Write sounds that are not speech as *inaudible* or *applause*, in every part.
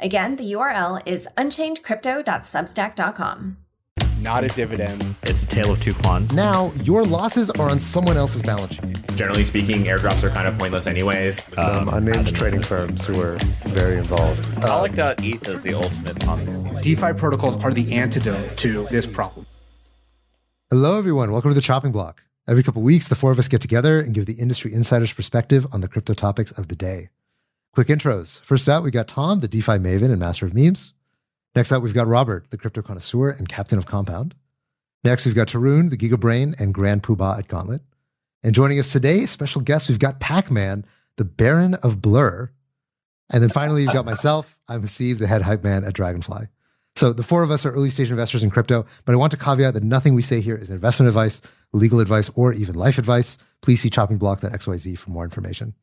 Again, the URL is unchainedcrypto.substack.com. Not a dividend. It's a tale of two clans. Now, your losses are on someone else's balance sheet. Generally speaking, airdrops are kind of pointless anyways. Um, unnamed trading firms who are very involved. I like Alec.eth is the ultimate Ponzi. DeFi protocols are the antidote to this problem. Hello, everyone. Welcome to the Chopping Block. Every couple weeks, the four of us get together and give the industry insider's perspective on the crypto topics of the day. Quick intros. First out, we got Tom, the DeFi maven and master of memes. Next up, we've got Robert, the crypto connoisseur and captain of Compound. Next, we've got Tarun, the Giga Brain and Grand Poobah at Gauntlet. And joining us today, special guest, we've got Pac-Man, the Baron of Blur. And then finally, you've got *laughs* myself. I'm Steve, the head hype man at Dragonfly. So the four of us are early stage investors in crypto, but I want to caveat that nothing we say here is investment advice, legal advice, or even life advice. Please see choppingblock.xyz for more information.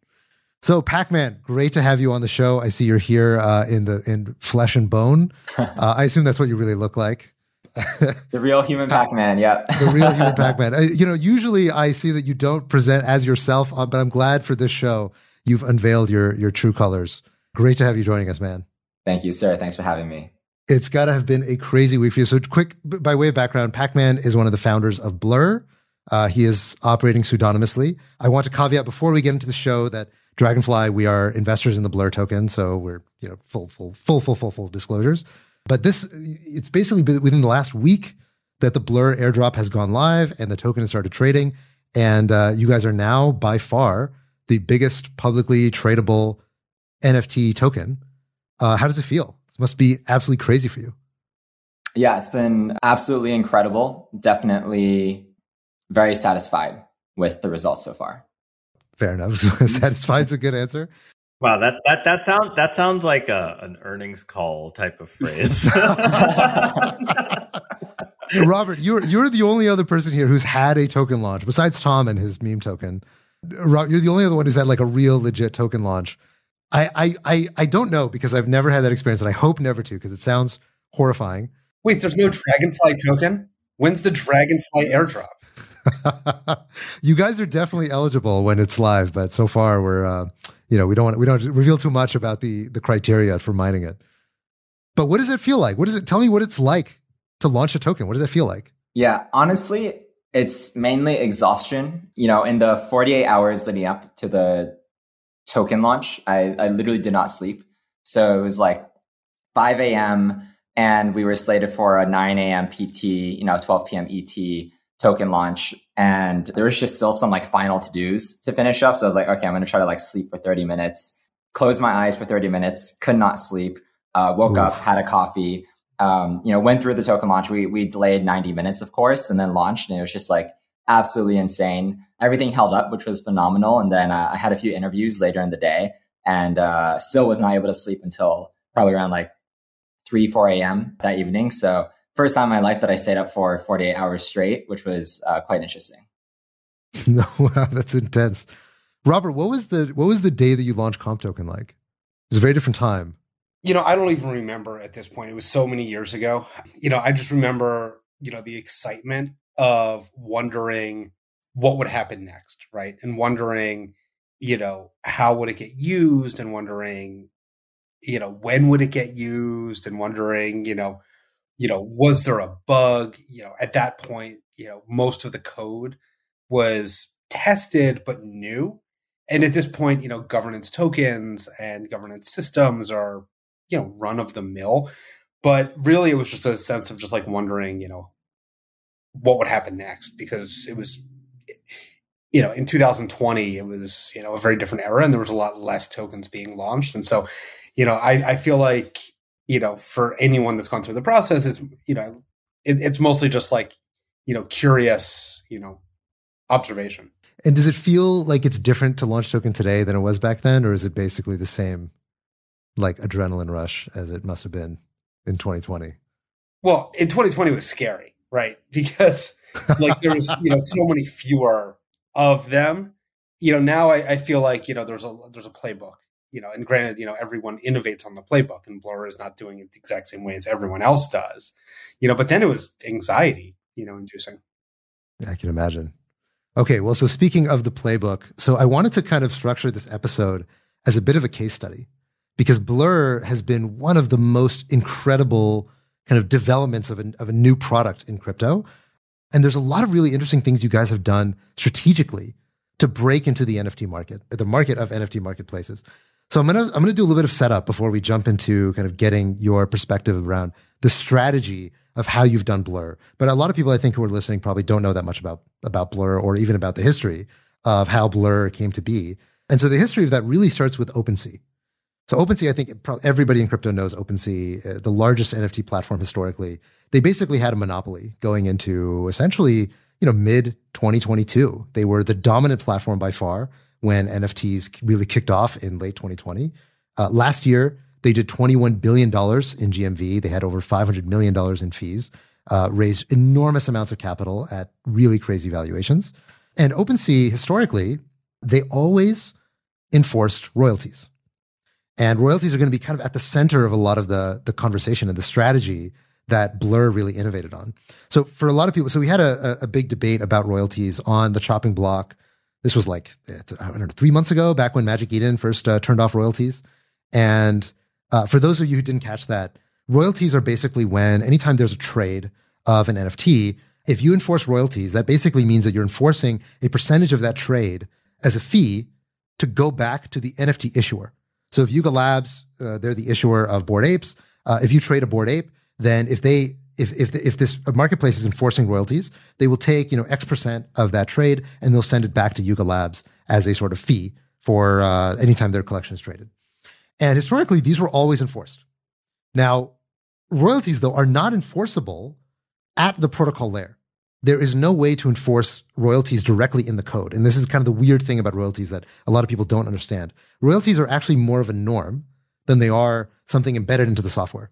So, Pac-Man, great to have you on the show. I see you're here uh, in the in flesh and bone. *laughs* Uh, I assume that's what you really look like. *laughs* the real human Pac-Man, yeah. *laughs* the real human Pac-Man. Uh, you know, usually I see that you don't present as yourself, uh, but I'm glad for this show you've unveiled your your true colors. Great to have you joining us, man. Thank you, sir. Thanks for having me. It's got to have been a crazy week for you. So, quick, by way of background, Pac-Man is one of the founders of Blur. Uh, he is operating pseudonymously. I want to caveat before we get into the show that Dragonfly, we are investors in the Blur token, so we're you know full, full, full, full, full, full disclosures. But this, it's basically within the last week that the Blur airdrop has gone live and the token has started trading, and uh, you guys are now by far the biggest publicly tradable NFT token. Uh, how does it feel? This must be absolutely crazy for you. Yeah, it's been absolutely incredible. Definitely very satisfied with the results so far. Fair enough. *laughs* Satisfied is a good answer. Wow, that that that sounds that sounds like a, an earnings call type of phrase. *laughs* *laughs* Robert, you're you're the only other person here who's had a token launch besides Tom and his meme token. You're the only other one who's had like a real legit token launch. I I I, I don't know because I've never had that experience, and I hope never to because it sounds horrifying. Wait, there's no Dragonfly token. When's the Dragonfly airdrop? *laughs* you guys are definitely eligible when it's live, but so far we're, uh, you know, we don't want we don't reveal too much about the the criteria for mining it. But what does it feel like? What does it tell me? What it's like to launch a token? What does it feel like? Yeah, honestly, it's mainly exhaustion. You know, in the 48 hours leading up to the token launch, I, I literally did not sleep. So it was like 5 a.m. and we were slated for a 9 a.m. PT, you know, 12 p.m. ET token launch and there was just still some like final to dos to finish up. So I was like, okay, I'm going to try to like sleep for 30 minutes, close my eyes for 30 minutes, could not sleep, uh, woke Oof. up, had a coffee, um, you know, went through the token launch. We, we delayed 90 minutes, of course, and then launched. And it was just like absolutely insane. Everything held up, which was phenomenal. And then uh, I had a few interviews later in the day and uh, still was not able to sleep until probably around like 3, 4 a.m. that evening. So first time in my life that I stayed up for 48 hours straight, which was uh, quite interesting. *laughs* no, wow, that's intense. Robert, what was the what was the day that you launched Comp Token like? It was a very different time. You know, I don't even remember at this point. It was so many years ago. You know, I just remember, you know, the excitement of wondering what would happen next, right? And wondering, you know, how would it get used and wondering, you know, when would it get used and wondering, you know, you know, was there a bug? You know, at that point, you know, most of the code was tested but new. And at this point, you know, governance tokens and governance systems are, you know, run of the mill. But really, it was just a sense of just like wondering, you know, what would happen next because it was, you know, in 2020, it was, you know, a very different era and there was a lot less tokens being launched. And so, you know, I, I feel like you know, for anyone that's gone through the process, it's, you know, it, it's mostly just like, you know, curious, you know, observation. And does it feel like it's different to launch token today than it was back then, or is it basically the same? like adrenaline rush as it must have been in 2020. Well, in 2020 was scary, right? *laughs* Because like there was you know so many fewer of them. You know now I, I feel like you know there's a there's a playbook. You know, and granted, you know everyone innovates on the playbook, and Blur is not doing it the exact same way as everyone else does. You know, but then it was anxiety, you know, inducing. I can imagine. Okay, well, so speaking of the playbook, so I wanted to kind of structure this episode as a bit of a case study because Blur has been one of the most incredible kind of developments of a, of a new product in crypto. And there's a lot of really interesting things you guys have done strategically to break into the NFT market, the market of NFT marketplaces. So I'm gonna I'm gonna do a little bit of setup before we jump into kind of getting your perspective around the strategy of how you've done Blur. But a lot of people I think who are listening probably don't know that much about about Blur or even about the history of how Blur came to be. And so the history of that really starts with OpenSea. So OpenSea, I think everybody in crypto knows OpenSea, uh, the largest NFT platform historically. They basically had a monopoly going into essentially, you know, mid 2022. They were the dominant platform by far when NFTs really kicked off in late 2020. Uh, last year, they did $21 billion in GMV. They had over $500 million in fees, uh, raised enormous amounts of capital at really crazy valuations. And OpenSea, historically, they always enforced royalties. And royalties are going to be kind of at the center of a lot of the, the conversation and the strategy that Blur really innovated on. So for a lot of people, so we had a, a big debate about royalties on the chopping block. This was like, I don't know, three months ago, back when Magic Eden first uh, turned off royalties. And uh, for those of you who didn't catch that, royalties are basically when anytime there's a trade of an NFT, if you enforce royalties, that basically means that you're enforcing a percentage of that trade as a fee to go back to the NFT issuer. So if Yuga Labs, uh, they're the issuer of Bored Apes. Uh, if you trade a Bored Ape, then if they if if if this marketplace is enforcing royalties, they will take you know X percent of that trade and they'll send it back to Yuga Labs as a sort of fee for uh, anytime their collection is traded. And historically, these were always enforced. Now, royalties though are not enforceable at the protocol layer there is no way to enforce royalties directly in the code. And this is kind of the weird thing about royalties that a lot of people don't understand. Royalties are actually more of a norm than they are something embedded into the software.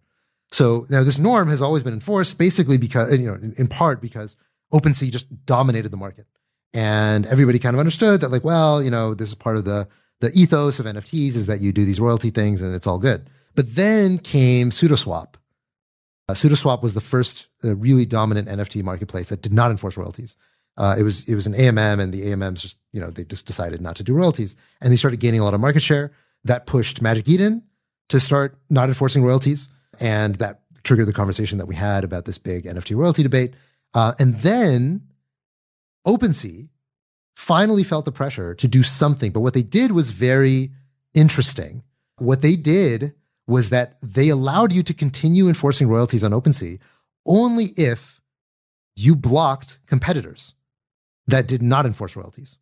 So now this norm has always been enforced basically because, you know, in, in part because OpenSea just dominated the market. And everybody kind of understood that like, well, you know, this is part of the, the ethos of NFTs is that you do these royalty things and it's all good. But then came SudoSwap. uh, SudoSwap was the first uh, really dominant NFT marketplace that did not enforce royalties. Uh, it was it was an AMM, and the AMMs just you know they just decided not to do royalties, and they started gaining a lot of market share. That pushed Magic Eden to start not enforcing royalties, and that triggered the conversation that we had about this big NFT royalty debate. Uh, and then OpenSea finally felt the pressure to do something, but what they did was very interesting. What they did was that they allowed you to continue enforcing royalties on OpenSea only if you blocked competitors that did not enforce royalties.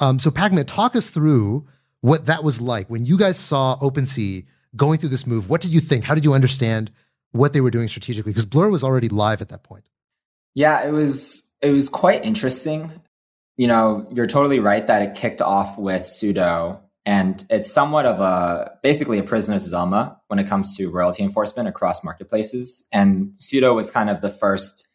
Um, so, Pacman, talk us through what that was like when you guys saw OpenSea going through this move. What did you think? How did you understand what they were doing strategically? Because Blur was already live at that point. Yeah, it was it was quite interesting. You know, you're totally right that it kicked off with sudo and it's somewhat of a basically a prisoner's dilemma when it comes to royalty enforcement across marketplaces. And Sudo was kind of the first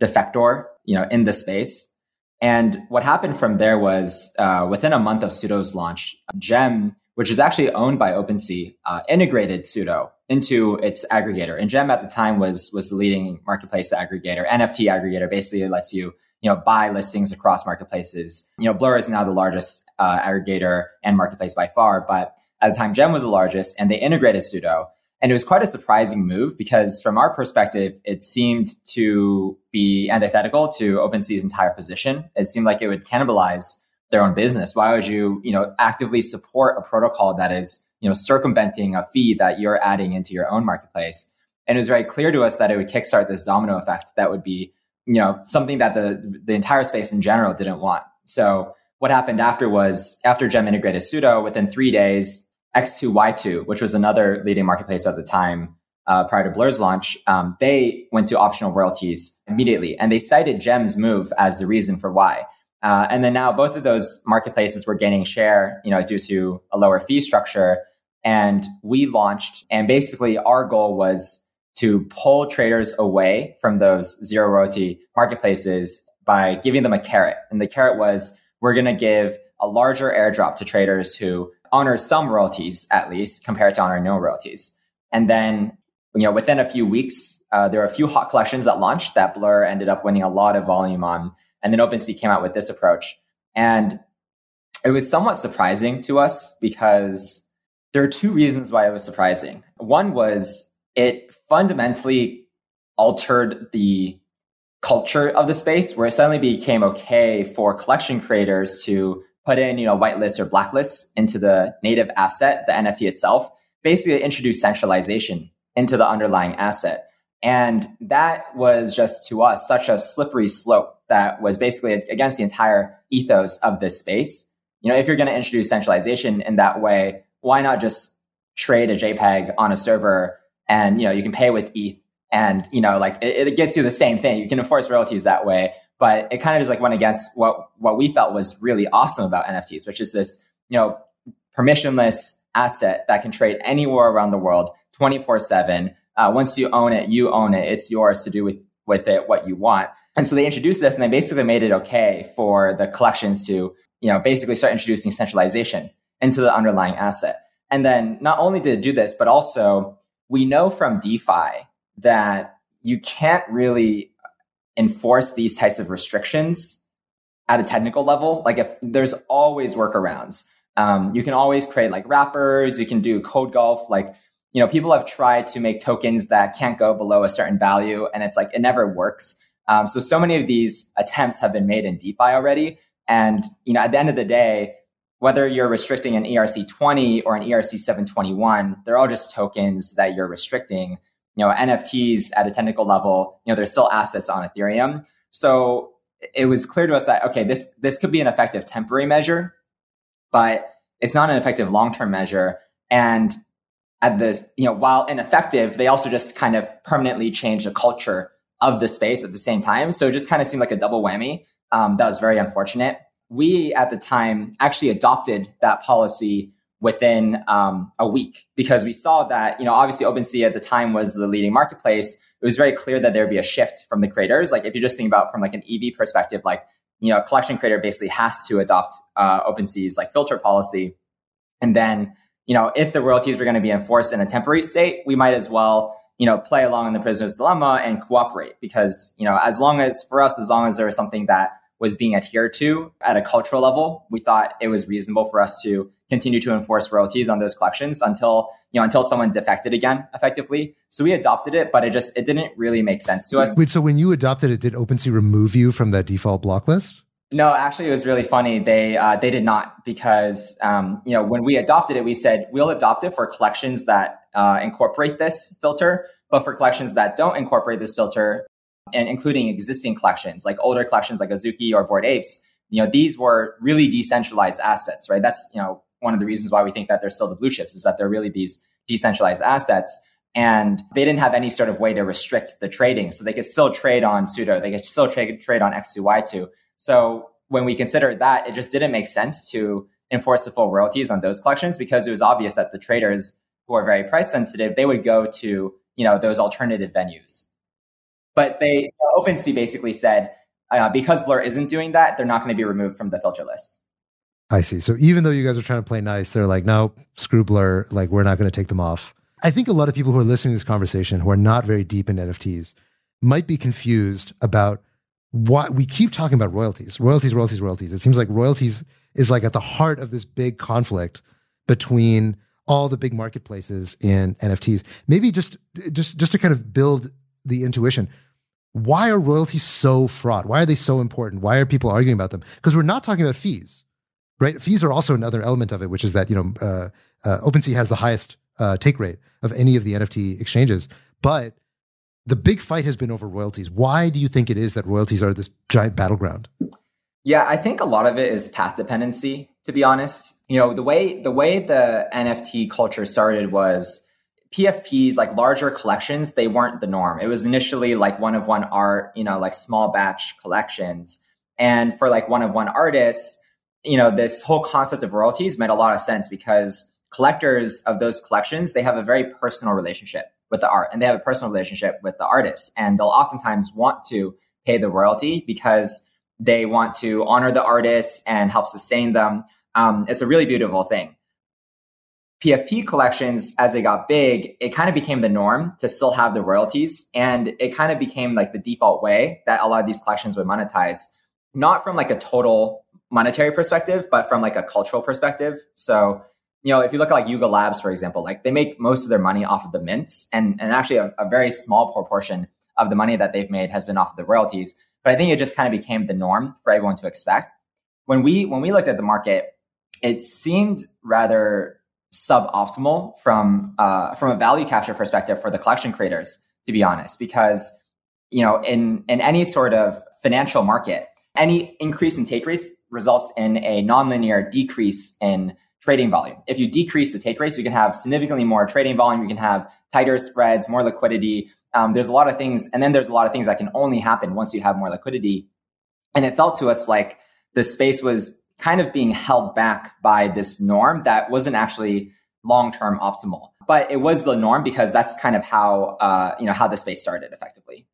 defector, you know, in the space. And what happened from there was uh, within a month of Sudo's launch, Gem, which is actually owned by OpenSea, uh, integrated Sudo into its aggregator. And Gem at the time was was the leading marketplace aggregator, NFT aggregator. Basically, it lets you you know buy listings across marketplaces. You know, Blur is now the largest uh, aggregator and marketplace by far. But at the time, Gem was the largest and they integrated Sudo. And it was quite a surprising move because from our perspective, it seemed to be antithetical to OpenSea's entire position. It seemed like it would cannibalize their own business. Why would you, you know, actively support a protocol that is, you know, circumventing a fee that you're adding into your own marketplace? And it was very clear to us that it would kickstart this domino effect that would be, you know, something that the the entire space in general didn't want. So what happened after was after Gem integrated Sudo, within three days, X2Y2, which was another leading marketplace at the time uh, prior to Blur's launch, um, they went to optional royalties immediately, and they cited Gem's move as the reason for why. Uh, and then now both of those marketplaces were gaining share, you know, due to a lower fee structure. And we launched, and basically our goal was to pull traders away from those zero royalty marketplaces by giving them a carrot. And the carrot was we're going to give a larger airdrop to traders who honor some royalties at least compared to honor no royalties. And then, you know, within a few weeks, uh, there were a few hot collections that launched that Blur ended up winning a lot of volume on. And then OpenSea came out with this approach. And it was somewhat surprising to us because there are two reasons why it was surprising. One was it fundamentally altered the culture of the space where it suddenly became okay for collection creators to put in, you know, whitelist or blacklist into the native asset, the NFT itself, basically introduce centralization into the underlying asset. And that was just to us such a slippery slope that was basically against the entire ethos of this space. You know, if you're going to introduce centralization in that way, why not just trade a JPEG on a server and, you know, you can pay with ETH and, you know, like it, it gets you the same thing. You can enforce royalties that way. But it kind of just like went against what, what we felt was really awesome about NFTs, which is this, you know, permissionless asset that can trade anywhere around the world 24 seven. Uh, once you own it, you own it. It's yours to do with, with it what you want. And so they introduced this and they basically made it okay for the collections to, you know, basically start introducing centralization into the underlying asset. And then not only did it do this, but also we know from DeFi that you can't really enforce these types of restrictions at a technical level. Like if there's always workarounds. Um, you can always create like wrappers. You can do code golf. Like, you know, people have tried to make tokens that can't go below a certain value and it's like, it never works. Um, so, so many of these attempts have been made in DeFi already. And, you know, at the end of the day, whether you're restricting an ERC20 or an ERC721, they're all just tokens that you're restricting you know, NFTs at a technical level, you know, there's still assets on Ethereum. So it was clear to us that, okay, this, this could be an effective temporary measure, but it's not an effective long-term measure. And at this, you know, while ineffective, they also just kind of permanently change the culture of the space at the same time. So it just kind of seemed like a double whammy. Um, that was very unfortunate. We at the time actually adopted that policy within um, a week because we saw that, you know, obviously OpenSea at the time was the leading marketplace. It was very clear that there'd be a shift from the creators. Like if you just think about from like an EV perspective, like, you know, a collection creator basically has to adopt uh, OpenSea's like filter policy. And then, you know, if the royalties were going to be enforced in a temporary state, we might as well, you know, play along in the prisoner's dilemma and cooperate because, you know, as long as for us, as long as there was something that was being adhered to at a cultural level, we thought it was reasonable for us to continue to enforce royalties on those collections until you know until someone defected again effectively. So we adopted it but it just it didn't really make sense to us. Wait so when you adopted it did opensea remove you from that default block list? No actually it was really funny. They uh, they did not because um, you know when we adopted it we said we'll adopt it for collections that uh, incorporate this filter but for collections that don't incorporate this filter and including existing collections like older collections like azuki or Bored apes you know these were really decentralized assets right that's you know one of the reasons why we think that they're still the blue chips is that they're really these decentralized assets. And they didn't have any sort of way to restrict the trading. So they could still trade on Sudo. They could still trade, trade on X2, Y2. So when we considered that, it just didn't make sense to enforce the full royalties on those collections because it was obvious that the traders who are very price sensitive, they would go to, you know, those alternative venues. But they, OpenSea basically said, uh, because Blur isn't doing that, they're not going to be removed from the filter list. I see. So even though you guys are trying to play nice, they're like, no, screw Blur. Like, we're not going to take them off. I think a lot of people who are listening to this conversation who are not very deep in NFTs might be confused about why we keep talking about royalties, royalties, royalties, royalties. It seems like royalties is like at the heart of this big conflict between all the big marketplaces in NFTs. Maybe just just just to kind of build the intuition. Why are royalties so fraught? Why are they so important? Why are people arguing about them? Because we're not talking about fees right? Fees are also another element of it, which is that you know uh, uh, OpenSea has the highest uh, take rate of any of the NFT exchanges, but the big fight has been over royalties. Why do you think it is that royalties are this giant battleground? Yeah, I think a lot of it is path dependency. To be honest, you know the way the way the NFT culture started was PFPs, like larger collections, they weren't the norm. It was initially like one of one art, you know, like small batch collections. And for like one of one artists, you know, this whole concept of royalties made a lot of sense because collectors of those collections, they have a very personal relationship with the art and they have a personal relationship with the artist. And they'll oftentimes want to pay the royalty because they want to honor the artists and help sustain them. Um, it's a really beautiful thing. PFP collections, as they got big, it kind of became the norm to still have the royalties. And it kind of became like the default way that a lot of these collections would monetize, not from like a total monetary perspective, but from like a cultural perspective. So, you know, if you look at like Yuga Labs, for example, like they make most of their money off of the mints and, and actually a, a very small proportion of the money that they've made has been off of the royalties. But I think it just kind of became the norm for everyone to expect. When we, when we looked at the market, it seemed rather suboptimal from uh, from a value capture perspective for the collection creators, to be honest, because you know in in any sort of financial market, any increase in take rates results in a nonlinear decrease in trading volume. If you decrease the take rates, you can have significantly more trading volume. You can have tighter spreads, more liquidity. Um, there's a lot of things, and then there's a lot of things that can only happen once you have more liquidity. And it felt to us like the space was kind of being held back by this norm that wasn't actually long term optimal. But it was the norm because that's kind of how uh, you know how the space started effectively.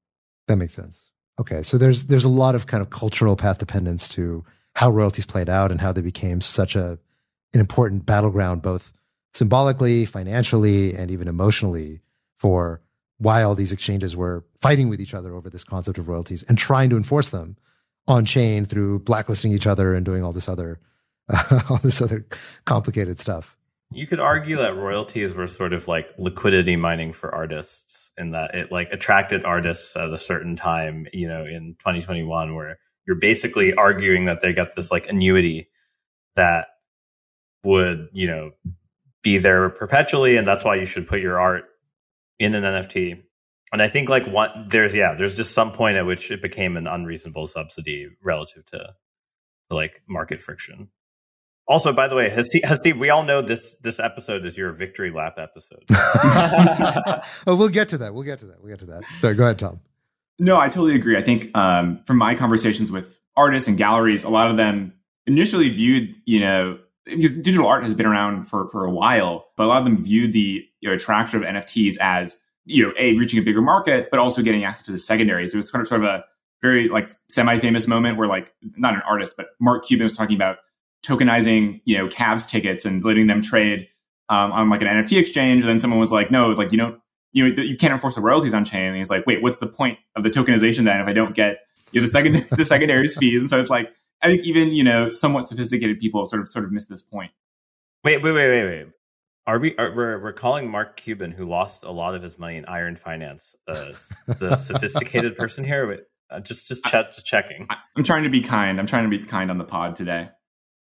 That makes sense. Okay, so there's there's a lot of kind of cultural path dependence to how royalties played out and how they became such a an important battleground, both symbolically, financially, and even emotionally for why all these exchanges were fighting with each other over this concept of royalties and trying to enforce them on chain through blacklisting each other and doing all this other uh, *laughs* all this other complicated stuff. You could argue that royalties were sort of like liquidity mining for artists in that it like attracted artists at a certain time, you know, in 2021 where you're basically arguing that they get this like annuity that would, you know, be there perpetually and that's why you should put your art in an NFT and I think like one there's yeah, there's just some point at which it became an unreasonable subsidy relative to, to like market friction. Also, by the way, has Steve, we all know this this episode is your victory lap episode. *laughs* *laughs* oh, we'll get to that. We'll get to that. We'll get to that. Sorry, go ahead, Tom. No, I totally agree. I think um, from my conversations with artists and galleries, a lot of them initially viewed, you know, because digital art has been around for for a while, but a lot of them viewed the you know, attraction of NFTs as you know, a reaching a bigger market, but also getting access to the secondaries. It was kind of sort of a very like semi-famous moment where like not an artist, but Mark Cuban was talking about tokenizing, you know, Cavs tickets and letting them trade um, on like an NFT exchange. And then someone was like, no, like you don't, you know, you can't enforce the royalties on chain. And he's like, wait, what's the point of the tokenization then if I don't get you know, the second *laughs* the secondaries fees? And so it's like I think even you know somewhat sophisticated people sort of sort of miss this point. Wait, wait, wait, wait, wait. Are we? Are, we're we're calling Mark Cuban, who lost a lot of his money in iron finance, uh, the *laughs* sophisticated person here. But uh, just just, ch- just checking. I, I'm trying to be kind. I'm trying to be kind on the pod today.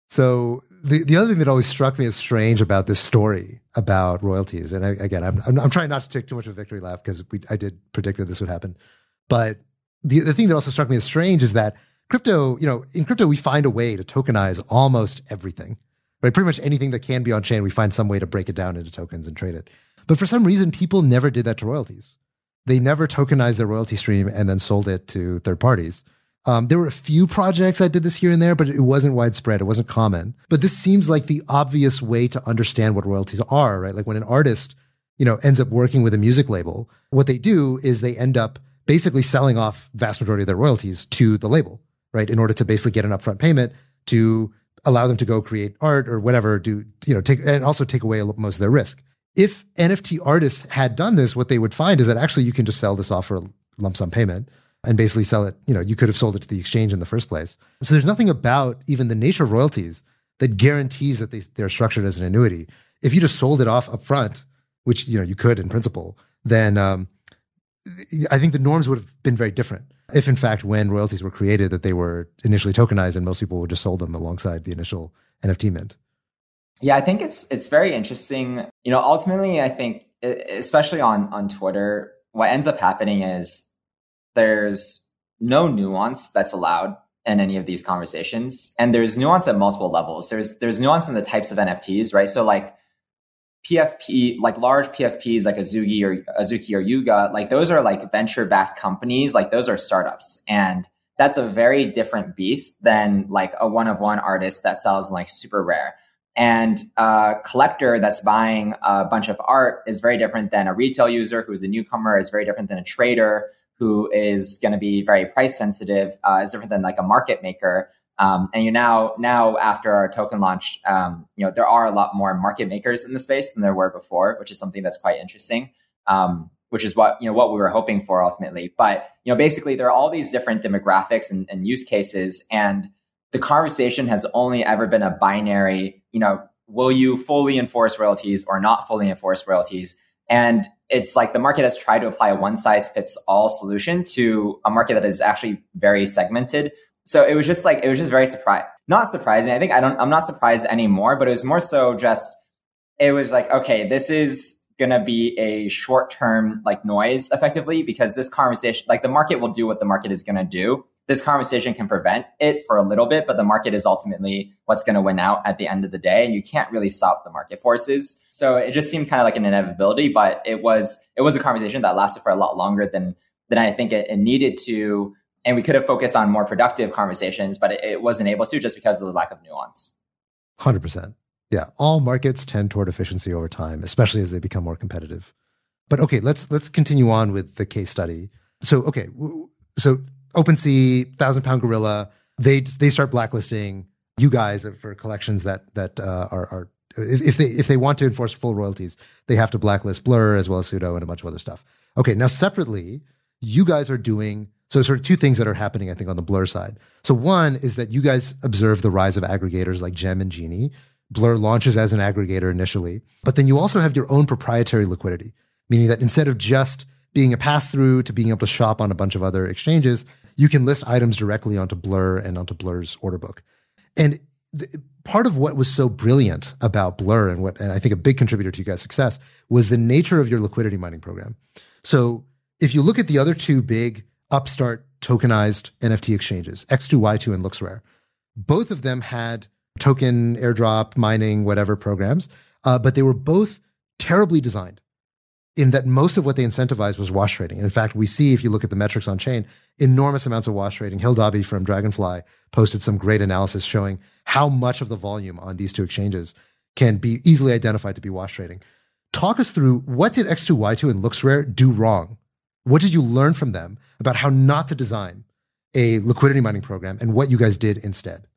So the the other thing that always struck me as strange about this story about royalties, and I, again, I'm, I'm, I'm trying not to take too much of a victory lap because we I did predict that this would happen, but the the thing that also struck me as strange is that crypto, you know, in crypto we find a way to tokenize almost everything right? Pretty much anything that can be on chain, we find some way to break it down into tokens and trade it. But for some reason, people never did that to royalties. They never tokenized their royalty stream and then sold it to third parties. Um, there were a few projects that did this here and there, but it wasn't widespread. It wasn't common. But this seems like the obvious way to understand what royalties are, right? Like when an artist, you know, ends up working with a music label, what they do is they end up basically selling off vast majority of their royalties to the label, right? In order to basically get an upfront payment to allow them to go create art or whatever, do, you know, take, and also take away most of their risk. If NFT artists had done this, what they would find is that actually you can just sell this off for a lump sum payment and basically sell it. You know, you could have sold it to the exchange in the first place. So there's nothing about even the nature of royalties that guarantees that they, they're structured as an annuity. If you just sold it off up front, which, you know, you could in principle, then um, I think the norms would have been very different if in fact when royalties were created that they were initially tokenized and most people would just sold them alongside the initial NFT mint. Yeah, I think it's it's very interesting. You know, ultimately I think especially on on Twitter, what ends up happening is there's no nuance that's allowed in any of these conversations and there's nuance at multiple levels. There's there's nuance in the types of NFTs, right? So like PFP, like large PFPs like Azuki or Azuki or Yuga, like those are like venture backed companies, like those are startups. And that's a very different beast than like a one of one artist that sells like SuperRare. And a collector that's buying a bunch of art is very different than a retail user who is a newcomer, is very different than a trader who is going to be very price sensitive, uh, is different than like a market maker. Um, and you now, now after our token launch, um, you know, there are a lot more market makers in the space than there were before, which is something that's quite interesting. Um, which is what, you know, what we were hoping for ultimately. But, you know, basically there are all these different demographics and, and use cases. And the conversation has only ever been a binary, you know, will you fully enforce royalties or not fully enforce royalties? And it's like the market has tried to apply a one size fits all solution to a market that is actually very segmented. So it was just like, it was just very surprising. Not surprising. I think I don't, I'm not surprised anymore, but it was more so just, it was like, okay, this is to be a short term like noise effectively because this conversation, like the market will do what the market is to do this conversation can prevent it for a little bit, but the market is ultimately what's to win out at the end of the day. And you can't really stop the market forces. So it just seemed kind of like an inevitability, but it was, it was a conversation that lasted for a lot longer than, than I think it, it needed to. And we could have focused on more productive conversations, but it, it wasn't able to just because of the lack of nuance. 100%. Yeah. All markets tend toward efficiency over time, especially as they become more competitive. But okay, let's, let's continue on with the case study. So, okay. So OpenSea, Thousand Pound Gorilla, they they start blacklisting you guys for collections that that uh, are are if, if, they if they want to enforce full royalties, they have to blacklist Blur as well as Sudo and a bunch of other stuff. Okay, now separately, you guys are doing so sort of two things that are happening, I think, on the Blur side. So one is that you guys observe the rise of aggregators like Gem and Genie. Blur launches as an aggregator initially, but then you also have your own proprietary liquidity, meaning that instead of just being a pass through to being able to shop on a bunch of other exchanges, you can list items directly onto Blur and onto Blur's order book. And th- part of what was so brilliant about Blur and what, and I think a big contributor to you guys' success was the nature of your liquidity mining program. So if you look at the other two big upstart tokenized NFT exchanges, X2Y2 and LooksRare, both of them had token airdrop mining, whatever programs, uh, but they were both terribly designed in that most of what they incentivized was wash trading. And in fact, we see if you look at the metrics on chain, enormous amounts of wash trading. Hildobby from Dragonfly posted some great analysis showing how much of the volume on these two exchanges can be easily identified to be wash trading. Talk us through what did X2Y2 and LooksRare do wrong? What did you learn from them about how not to design a liquidity mining program and what you guys did instead?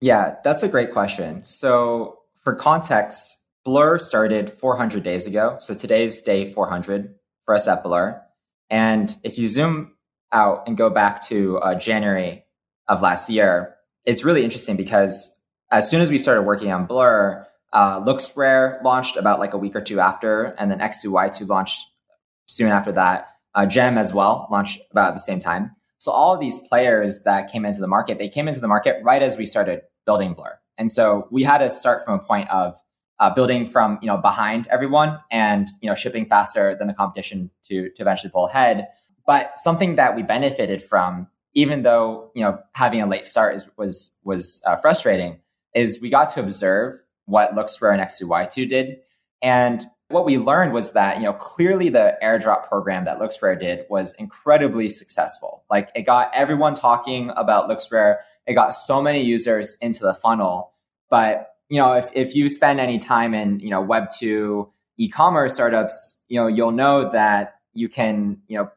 Yeah, that's a great question. So, for context, Blur started 400 days ago. So today's day 400 for us at Blur. And if you zoom out and go back to uh, January of last year, it's really interesting because as soon as we started working on Blur, uh, LooksRare launched about like a week or two after, and then X2Y2 launched soon after that. Uh, Gem as well launched about the same time. So all of these players that came into the market, they came into the market right as we started building Blur. And so we had to start from a point of uh, building from you know behind everyone and you know shipping faster than the competition to to eventually pull ahead. But something that we benefited from, even though you know having a late start is, was was uh, frustrating, is we got to observe what LooksRare and X2Y2 did, and what we learned was that you know clearly the airdrop program that LooksRare did was incredibly successful. Like it got everyone talking about LooksRare. It got so many users into the funnel, but you know, if, if you spend any time in, you know, web two e-commerce startups, you know, you'll know that you can, you know,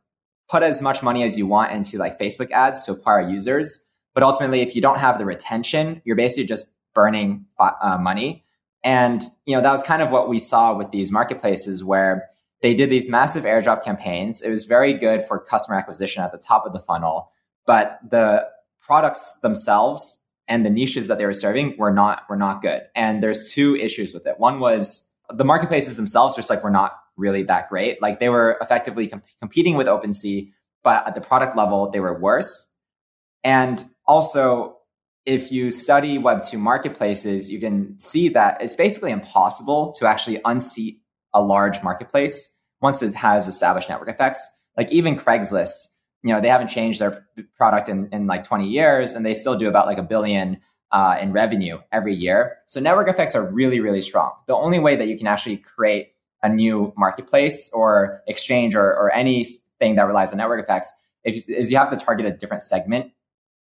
put as much money as you want into like Facebook ads to acquire users. But ultimately, if you don't have the retention, you're basically just burning uh, money. And, you know, that was kind of what we saw with these marketplaces where they did these massive airdrop campaigns. It was very good for customer acquisition at the top of the funnel, but the products themselves and the niches that they were serving were not were not good. And there's two issues with it. One was the marketplaces themselves just like were not really that great. Like they were effectively comp- competing with OpenSea, but at the product level they were worse. And also, if you study Web two marketplaces, you can see that it's basically impossible to actually unseat a large marketplace once it has established network effects. Like even Craigslist you know, they haven't changed their product in, in like 20 years and they still do about like a billion uh, in revenue every year. So network effects are really, really strong. The only way that you can actually create a new marketplace or exchange or, or anything that relies on network effects is you have to target a different segment.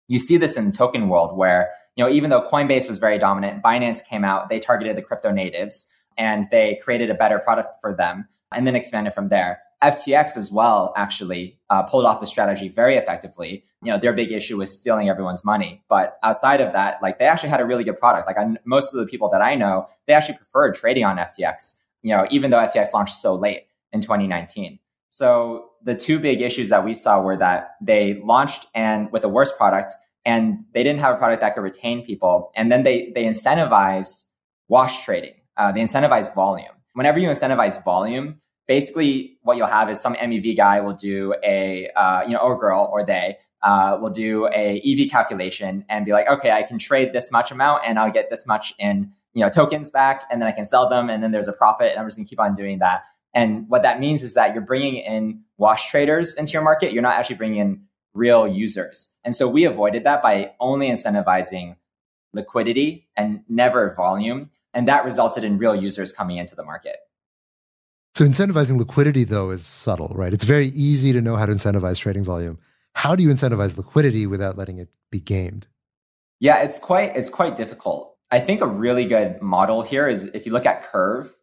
You see this in the token world where you know, even though Coinbase was very dominant, Binance came out, they targeted the crypto natives and they created a better product for them and then expanded from there. FTX as well actually uh, pulled off the strategy very effectively. You know, their big issue was stealing everyone's money. But outside of that, like they actually had a really good product. Like I, most of the people that I know, they actually preferred trading on FTX, you know, even though FTX launched so late in 2019. So the two big issues that we saw were that they launched and with a worse product and they didn't have a product that could retain people. And then they, they incentivized wash trading. Uh, they incentivized volume. Whenever you incentivize volume, basically what you'll have is some MEV guy will do a, uh, you know, or girl or they uh, will do a EV calculation and be like, okay, I can trade this much amount and I'll get this much in, you know, tokens back and then I can sell them and then there's a profit and I'm just gonna keep on doing that. And what that means is that you're bringing in wash traders into your market. You're not actually bringing in real users. And so we avoided that by only incentivizing liquidity and never volume. And that resulted in real users coming into the market. So incentivizing liquidity though is subtle, right? It's very easy to know how to incentivize trading volume. How do you incentivize liquidity without letting it be gamed? Yeah, it's quite it's quite difficult. I think a really good model here is if you look at Curve.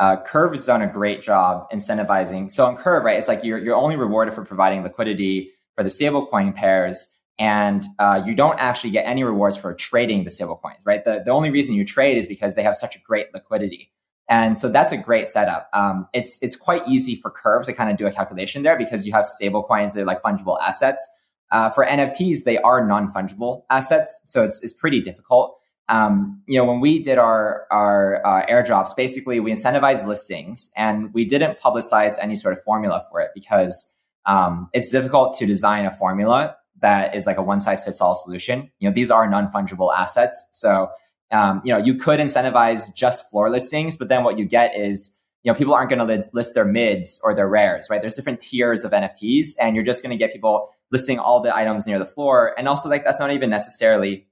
Uh, Curve has done a great job incentivizing. So on Curve, right, it's like you're you're only rewarded for providing liquidity for the stablecoin pairs, and uh, you don't actually get any rewards for trading the stablecoins, right? The the only reason you trade is because they have such a great liquidity. And so that's a great setup. Um, it's it's quite easy for Curve to kind of do a calculation there because you have stable coins that are like fungible assets. Uh, for NFTs, they are non fungible assets, so it's it's pretty difficult. Um, you know, when we did our our uh, airdrops, basically we incentivized listings and we didn't publicize any sort of formula for it because um, it's difficult to design a formula that is like a one size fits all solution. You know, these are non fungible assets, so um, you know, you could incentivize just floor listings, but then what you get is, you know, people aren't going to list their mids or their rares, right? There's different tiers of NFTs and you're just going to get people listing all the items near the floor. And also like, that's not even necessarily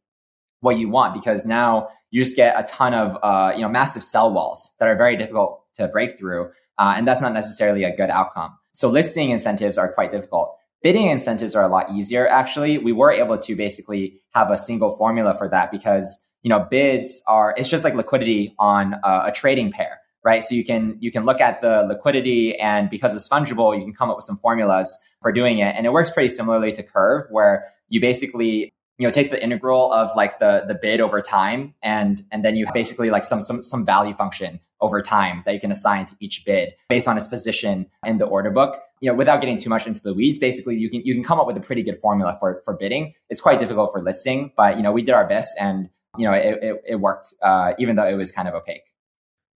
what you want because now you just get a ton of, uh, you know, massive sell walls that are very difficult to break through. Uh, and that's not necessarily a good outcome. So listing incentives are quite difficult. Bidding incentives are a lot easier. Actually, we were able to basically have a single formula for that because you know, bids are, it's just like liquidity on a, a trading pair, right? So you can, you can look at the liquidity and because it's fungible, you can come up with some formulas for doing it. And it works pretty similarly to Curve where you basically, you know, take the integral of like the, the bid over time and, and then you basically like some, some, some value function over time that you can assign to each bid based on its position in the order book. You know, without getting too much into the weeds, basically you can you can come up with a pretty good formula for for bidding. It's quite difficult for listing, but you know, we did our best and you know, it, it, it worked, uh, even though it was kind of opaque.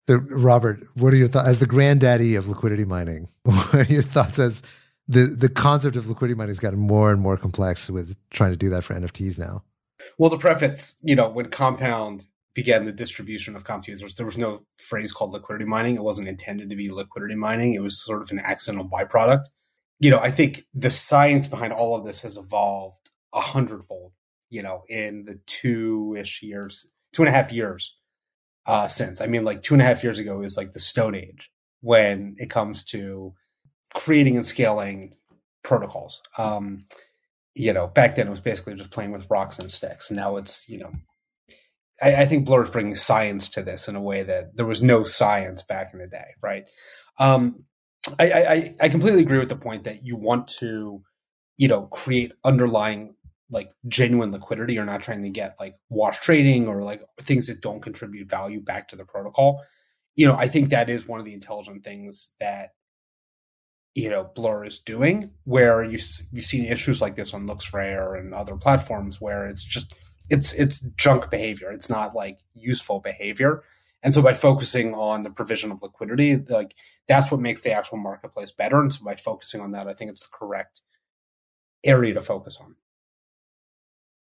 So, Robert, what are your thoughts as the granddaddy of liquidity mining? *laughs* What are your thoughts as the the concept of liquidity mining has gotten more and more complex with trying to do that for NFTs now? Well, to preface, you know, when Compound began the distribution of comp users, there was no phrase called liquidity mining. It wasn't intended to be liquidity mining. It was sort of an accidental byproduct. You know, I think the science behind all of this has evolved a hundredfold you know, in the two ish years, two and a half years uh, since. I mean, like two and a half years ago is like the Stone Age when it comes to creating and scaling protocols. Um, you know, back then it was basically just playing with rocks and sticks. Now it's, you know, I, I, think Blur is bringing science to this in a way that there was no science back in the day, right? Um, I, I, I completely agree with the point that you want to, you know, create underlying like genuine liquidity or not trying to get like wash trading or like things that don't contribute value back to the protocol you know i think that is one of the intelligent things that you know blur is doing where you you've seen issues like this on LooksRare and other platforms where it's just it's it's junk behavior. It's not like useful behavior. And so by focusing on the provision of liquidity like that's what makes the actual marketplace better. And so by focusing on that i think it's the correct area to focus on.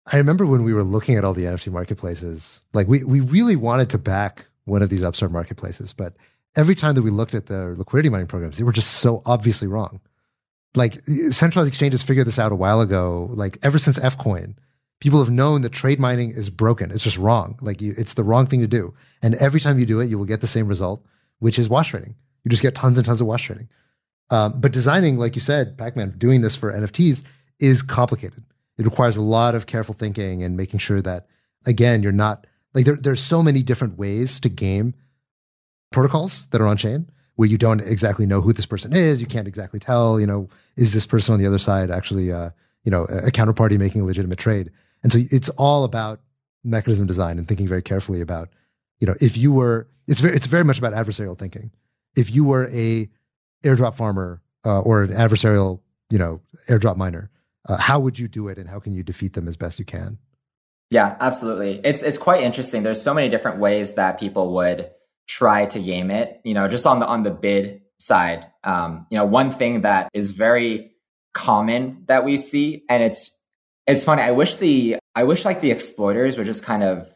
I remember when we were looking at all the NFT marketplaces, like we, we really wanted to back one of these upstart marketplaces, but every time that we looked at the liquidity mining programs, they were just so obviously wrong. Like centralized exchanges figured this out a while ago. Like ever since Fcoin, people have known that trade mining is broken. It's just wrong. Like you, it's the wrong thing to do. And every time you do it, you will get the same result, which is wash trading. You just get tons and tons of wash trading. Um, but designing, like you said, Pacman, doing this for NFTs is complicated it requires a lot of careful thinking and making sure that again, you're not like there, there's so many different ways to game protocols that are on chain where you don't exactly know who this person is. You can't exactly tell, you know, is this person on the other side actually, uh, you know, a counterparty making a legitimate trade? And so it's all about mechanism design and thinking very carefully about, you know, if you were, it's very, it's very much about adversarial thinking. If you were a airdrop farmer uh, or an adversarial, you know, airdrop miner, uh, how would you do it and how can you defeat them as best you can? Yeah, absolutely. It's it's quite interesting. There's so many different ways that people would try to game it. You know, just on the on the bid side, um, you know, one thing that is very common that we see, and it's it's funny. I wish the I wish like the exploiters would just kind of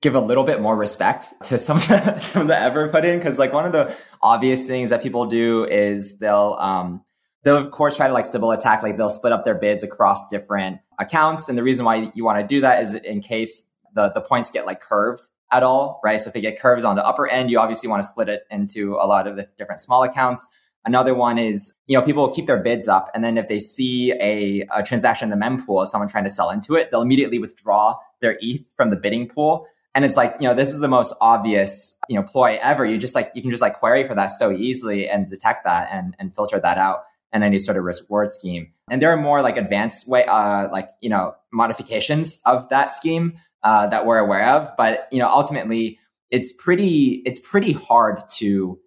give a little bit more respect to some of *laughs* the, some of the effort put in because like one of the obvious things that people do is they'll um they'll of course try to like Sybil attack like they'll split up their bids across different accounts and the reason why you want to do that is in case the the points get like curved at all right so if they get curves on the upper end you obviously want to split it into a lot of the different small accounts Another one is, you know, people will keep their bids up. And then if they see a, a transaction in the mempool, someone trying to sell into it, they'll immediately withdraw their ETH from the bidding pool. And it's like, you know, this is the most obvious, you know, ploy ever. You just like, you can just like query for that so easily and detect that and, and filter that out and any sort of reward scheme. And there are more like advanced way, uh, like, you know, modifications of that scheme, uh, that we're aware of. But, you know, ultimately it's pretty, it's pretty hard to,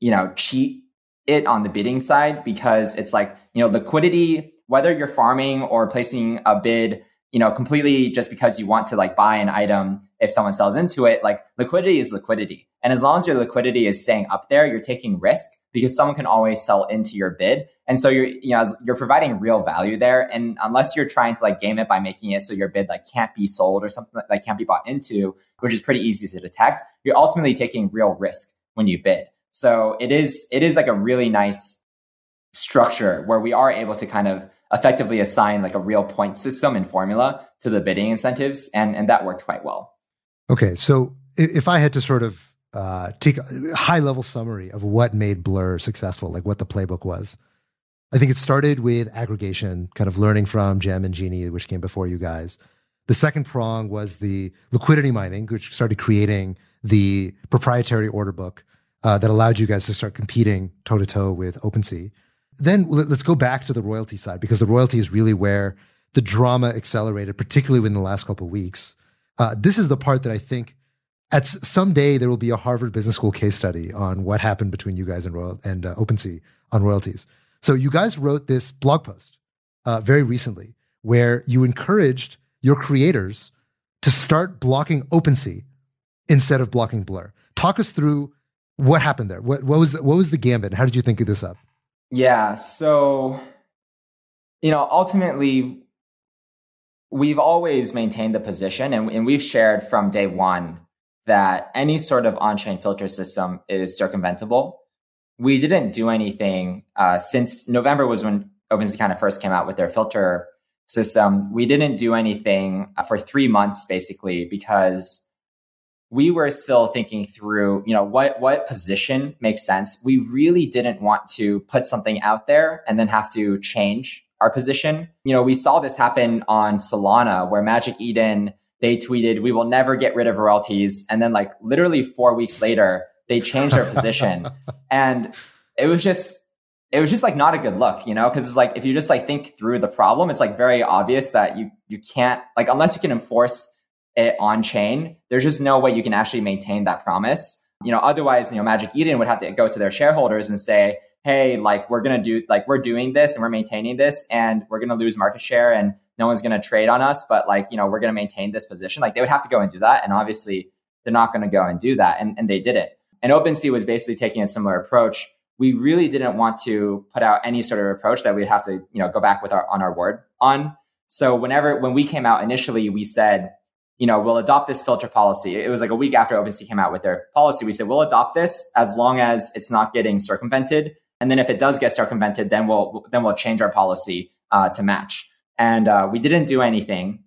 you know, cheat it on the bidding side because it's like, you know, liquidity, whether you're farming or placing a bid, you know, completely just because you want to like buy an item if someone sells into it, like liquidity is liquidity. And as long as your liquidity is staying up there, you're taking risk because someone can always sell into your bid. And so you're, you know, you're providing real value there. And unless you're trying to like game it by making it so your bid like can't be sold or something that like, can't be bought into, which is pretty easy to detect, you're ultimately taking real risk when you bid. So it is it is like a really nice structure where we are able to kind of effectively assign like a real point system and formula to the bidding incentives and and that worked quite well. Okay, so if I had to sort of uh, take a high level summary of what made Blur successful, like what the playbook was. I think it started with aggregation, kind of learning from Gem and Genie, which came before you guys. The second prong was the liquidity mining, which started creating the proprietary order book uh, that allowed you guys to start competing toe to toe with OpenSea. Then let's go back to the royalty side because the royalty is really where the drama accelerated, particularly within the last couple of weeks. Uh, this is the part that I think at someday there will be a Harvard Business School case study on what happened between you guys and Royal and uh, OpenSea on royalties. So you guys wrote this blog post uh, very recently where you encouraged your creators to start blocking OpenSea instead of blocking Blur. Talk us through what happened there? What, what was the, what was the gambit? How did you think of this up? Yeah, so you know, ultimately, we've always maintained the position, and, and we've shared from day one that any sort of on-chain filter system is circumventable. We didn't do anything uh, since November was when OpenSea kind of first came out with their filter system. We didn't do anything for three months basically because we were still thinking through, you know, what, what position makes sense. We really didn't want to put something out there and then have to change our position. You know, we saw this happen on Solana where Magic Eden, they tweeted, we will never get rid of royalties. And then like literally four weeks later, they changed their position. *laughs* and it was just, it was just like not a good look, you know, because it's like if you just like think through the problem, it's like very obvious that you you can't like unless you can enforce it on chain, there's just no way you can actually maintain that promise. You know, otherwise, you know, Magic Eden would have to go to their shareholders and say, Hey, like we're going to do, like we're doing this and we're maintaining this and we're going to lose market share and no one's going to trade on us. But like, you know, we're going to maintain this position. Like they would have to go and do that. And obviously they're not going to go and do that. And, and they did it. And OpenSea was basically taking a similar approach. We really didn't want to put out any sort of approach that we'd have to, you know, go back with our, on our word on. So whenever, when we came out initially, we said, you know, we'll adopt this filter policy. It was like a week after OpenSea came out with their policy. We said, we'll adopt this as long as it's not getting circumvented. And then if it does get circumvented, then we'll, then we'll change our policy uh, to match. And uh, we didn't do anything.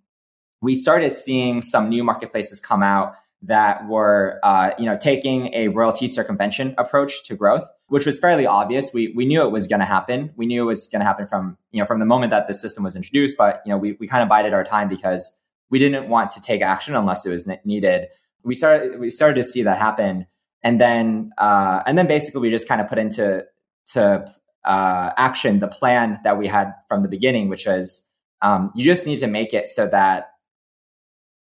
We started seeing some new marketplaces come out that were, uh, you know, taking a royalty circumvention approach to growth, which was fairly obvious. We, we knew it was going to happen. We knew it was going to happen from, you know, from the moment that the system was introduced, but, you know, we, we kind of bided our time because we didn't want to take action unless it was needed. We started we started to see that happen, and then uh, and then basically we just kind of put into to uh, action the plan that we had from the beginning, which was um, you just need to make it so that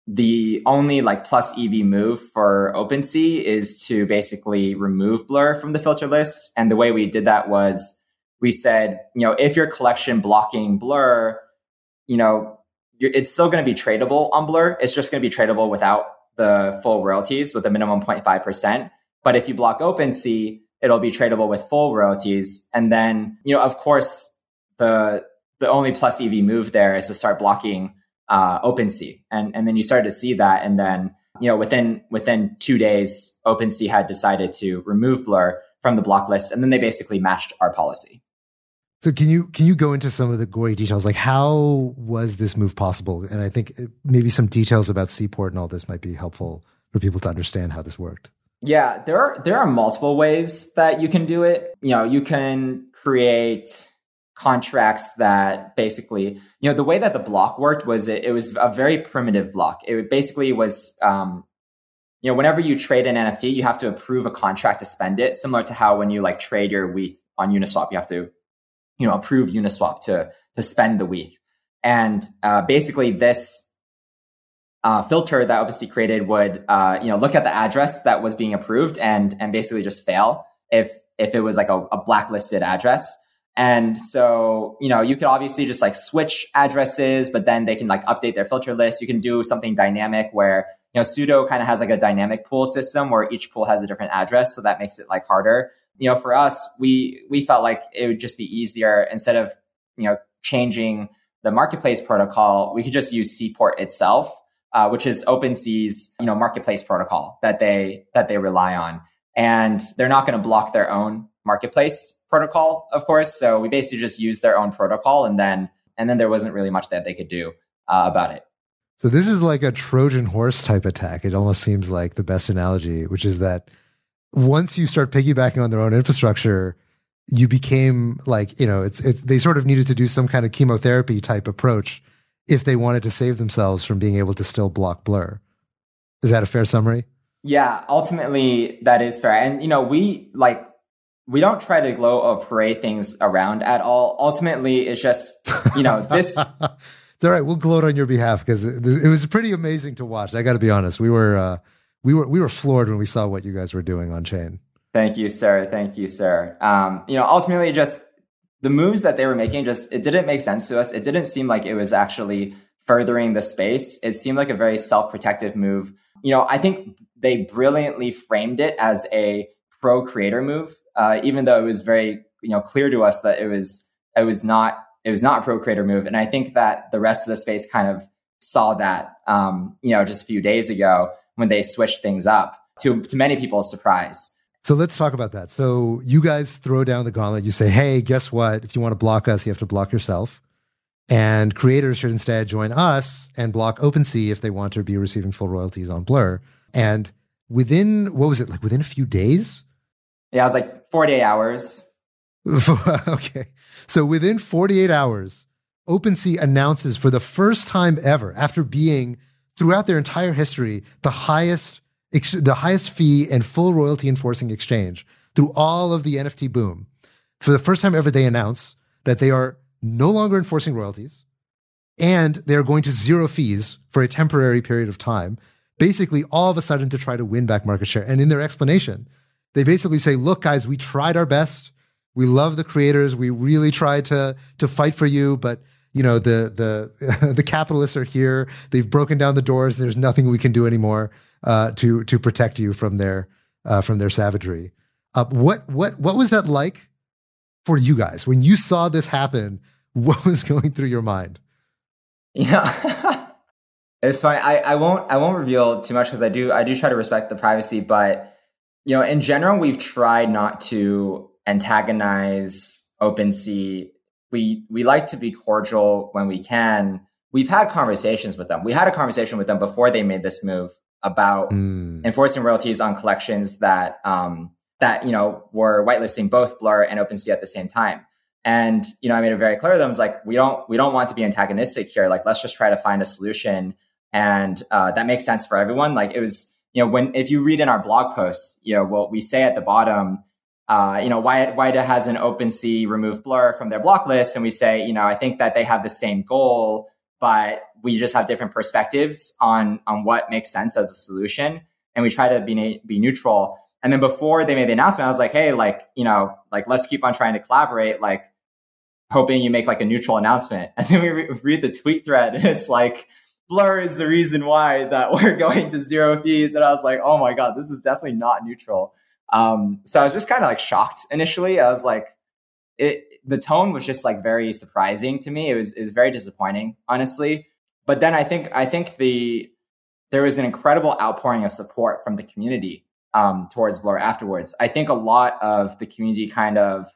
the only like plus EV move for OpenSea is to basically remove Blur from the filter list. And the way we did that was we said, you know, if your collection blocking Blur, you know, it's still going to be tradable on Blur. It's just going to be tradable without the full royalties with a minimum 0.5%. But if you block OpenSea, it'll be tradable with full royalties. And then, you know, of course, the the only plus EV move there is to start blocking uh, OpenSea, and and then you started to see that, and then you know within within two days, OpenSea had decided to remove Blur from the block list, and then they basically matched our policy. So can you can you go into some of the gory details? Like how was this move possible? And I think maybe some details about Seaport and all this might be helpful for people to understand how this worked. Yeah, there are there are multiple ways that you can do it. You know, you can create contracts that basically, you know, the way that the block worked was it, it was a very primitive block. It basically was, um, you know, whenever you trade an NFT, you have to approve a contract to spend it, similar to how when you like trade your WETH on Uniswap, you have to, you know, approve Uniswap to to spend the WETH. And uh, basically, this uh, filter that OpenSea created would, uh, you know, look at the address that was being approved and and basically just fail if if it was like a, a blacklisted address. And so, you know, you could obviously just like switch addresses, but then they can like update their filter list. You can do something dynamic where, you know, Sudo kind of has like a dynamic pool system where each pool has a different address. So that makes it like harder. You know, for us, we, we felt like it would just be easier instead of, you know, changing the marketplace protocol, we could just use Seaport itself, uh, which is OpenSea's, you know, marketplace protocol that they, that they rely on. And they're not going to block their own marketplace protocol, of course. So we basically just used their own protocol, and then and then there wasn't really much that they could do uh, about it. So this is like a Trojan horse type attack. It almost seems like the best analogy, which is that once you start piggybacking on their own infrastructure, you became like you know it's it's they sort of needed to do some kind of chemotherapy type approach if they wanted to save themselves from being able to still block blur. Is that a fair summary? Yeah, ultimately that is fair. And you know, we like we don't try to glow or parade things around at all. Ultimately, it's just, you know, this. *laughs* it's all right. We'll gloat on your behalf because it, it, was pretty amazing to watch. I got to be honest. We were, uh, we were, we were floored when we saw what you guys were doing on chain. Thank you, sir. Thank you, sir. Um, you know, ultimately, just the moves that they were making, just it didn't make sense to us. It didn't seem like it was actually furthering the space. It seemed like a very self-protective move. You know, I think they brilliantly framed it as a pro creator move uh, even though it was very you know clear to us that it was it was not it was not a pro creator move. And I think that the rest of the space kind of saw that um, you know just a few days ago when they switched things up to to many people's surprise. So let's talk about that. So you guys throw down the gauntlet. You say, "Hey, guess what? If you want to block us, you have to block yourself." And creators should instead join us and block OpenSea if they want to be receiving full royalties on Blur. And within what was it like? Within a few days, yeah, it was like 48 hours. *laughs* okay. So within 48 hours, OpenSea announces for the first time ever, after being throughout their entire history, the highest, the highest fee and full royalty enforcing exchange through all of the NFT boom. For the first time ever, they announce that they are no longer enforcing royalties and they're going to zero fees for a temporary period of time, basically all of a sudden to try to win back market share. And in their explanation, they basically say, look, guys, we tried our best. We love the creators. We really tried to to fight for you, but you know the the *laughs* the capitalists are here. They've broken down the doors. There's nothing we can do anymore uh, to to protect you from their uh, from their savagery. Uh, what what what was that like for you guys when you saw this happen? *laughs* What was going through your mind? Yeah, *laughs* it's fine. I, I won't I won't reveal too much because I do I do try to respect the privacy, but you know, in general, we've tried not to antagonize OpenSea. We we like to be cordial when we can. We've had conversations with them. We had a conversation with them before they made this move about mm. enforcing royalties on collections that um, that you know were whitelisting both Blur and OpenSea at the same time. And you know, I made it very clear to them. It's like we don't we don't want to be antagonistic here. Like let's just try to find a solution and uh, that makes sense for everyone. Like it was, you know, when if you read in our blog posts, you know, what we say at the bottom, uh, you know, why why has an OpenSea remove Blur from their block list, and we say, you know, I think that they have the same goal, but we just have different perspectives on on what makes sense as a solution, and we try to be be neutral. And then before they made the announcement, I was like, hey, like, you know, like let's keep on trying to collaborate, like hoping you make like a neutral announcement. *laughs* And then we re- read the tweet thread, and it's like Blur is the reason why that *laughs* we're going to zero fees. And I was like, oh my God, this is definitely not neutral. Um, so I was just kind of like shocked initially. I was like, it, the tone was just like very surprising to me. It was, it was very disappointing, honestly. But then I think, I think the, there was an incredible outpouring of support from the community um, towards Blur afterwards. I think a lot of the community kind of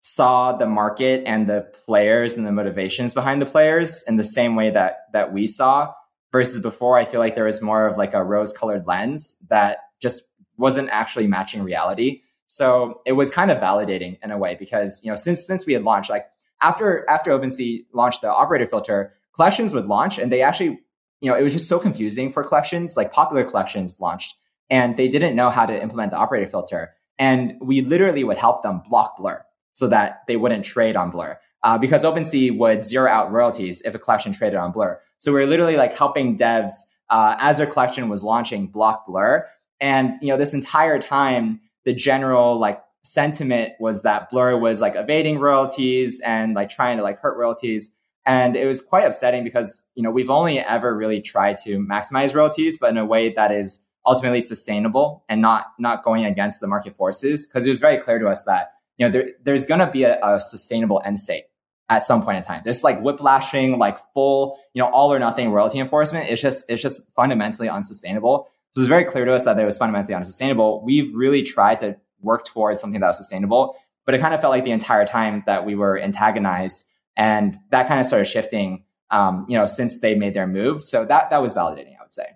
saw the market and the players and the motivations behind the players in the same way that that we saw versus before i feel like there was more of like a rose colored lens that just wasn't actually matching reality. So it was kind of validating in a way because you know since since we had launched like after after OpenSea launched the operator filter collections would launch and they actually you know it was just so confusing for collections like popular collections launched and they didn't know how to implement the operator filter. And we literally would help them block blur so that they wouldn't trade on Blur. Uh, because OpenSea would zero out royalties if a collection traded on Blur. So we are literally like helping devs uh, as their collection was launching block Blur. And you know, this entire time, the general like sentiment was that Blur was like evading royalties and like trying to like hurt royalties. And it was quite upsetting because you know we've only ever really tried to maximize royalties, but in a way that is ultimately sustainable and not not going against the market forces. Because it was very clear to us that you know, there, there's going to be a, a, sustainable end state at some point in time. This like whiplashing, like full, you know, all or nothing royalty enforcement. It's just, it's just fundamentally unsustainable. So it's very clear to us that it was fundamentally unsustainable. We've really tried to work towards something that was sustainable, but it kind of felt like the entire time that we were antagonized and that kind of started shifting, um, you know, since they made their move. So that, that was validating, I would say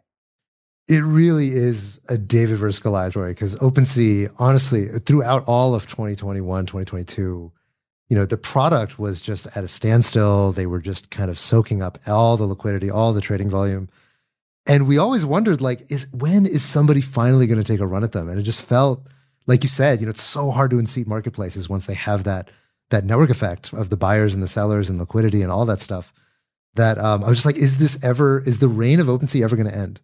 it really is a David versus Goliath story because OpenSea, honestly, throughout all of 2021, 2022, you know, the product was just at a standstill. They were just kind of soaking up all the liquidity, all the trading volume. And we always wondered, like, is when is somebody finally going to take a run at them? And it just felt, like you said, you know, it's so hard to unseat marketplaces once they have that that network effect of the buyers and the sellers and liquidity and all that stuff. That um, I was just like, is this ever? Is the reign of OpenSea ever going to end?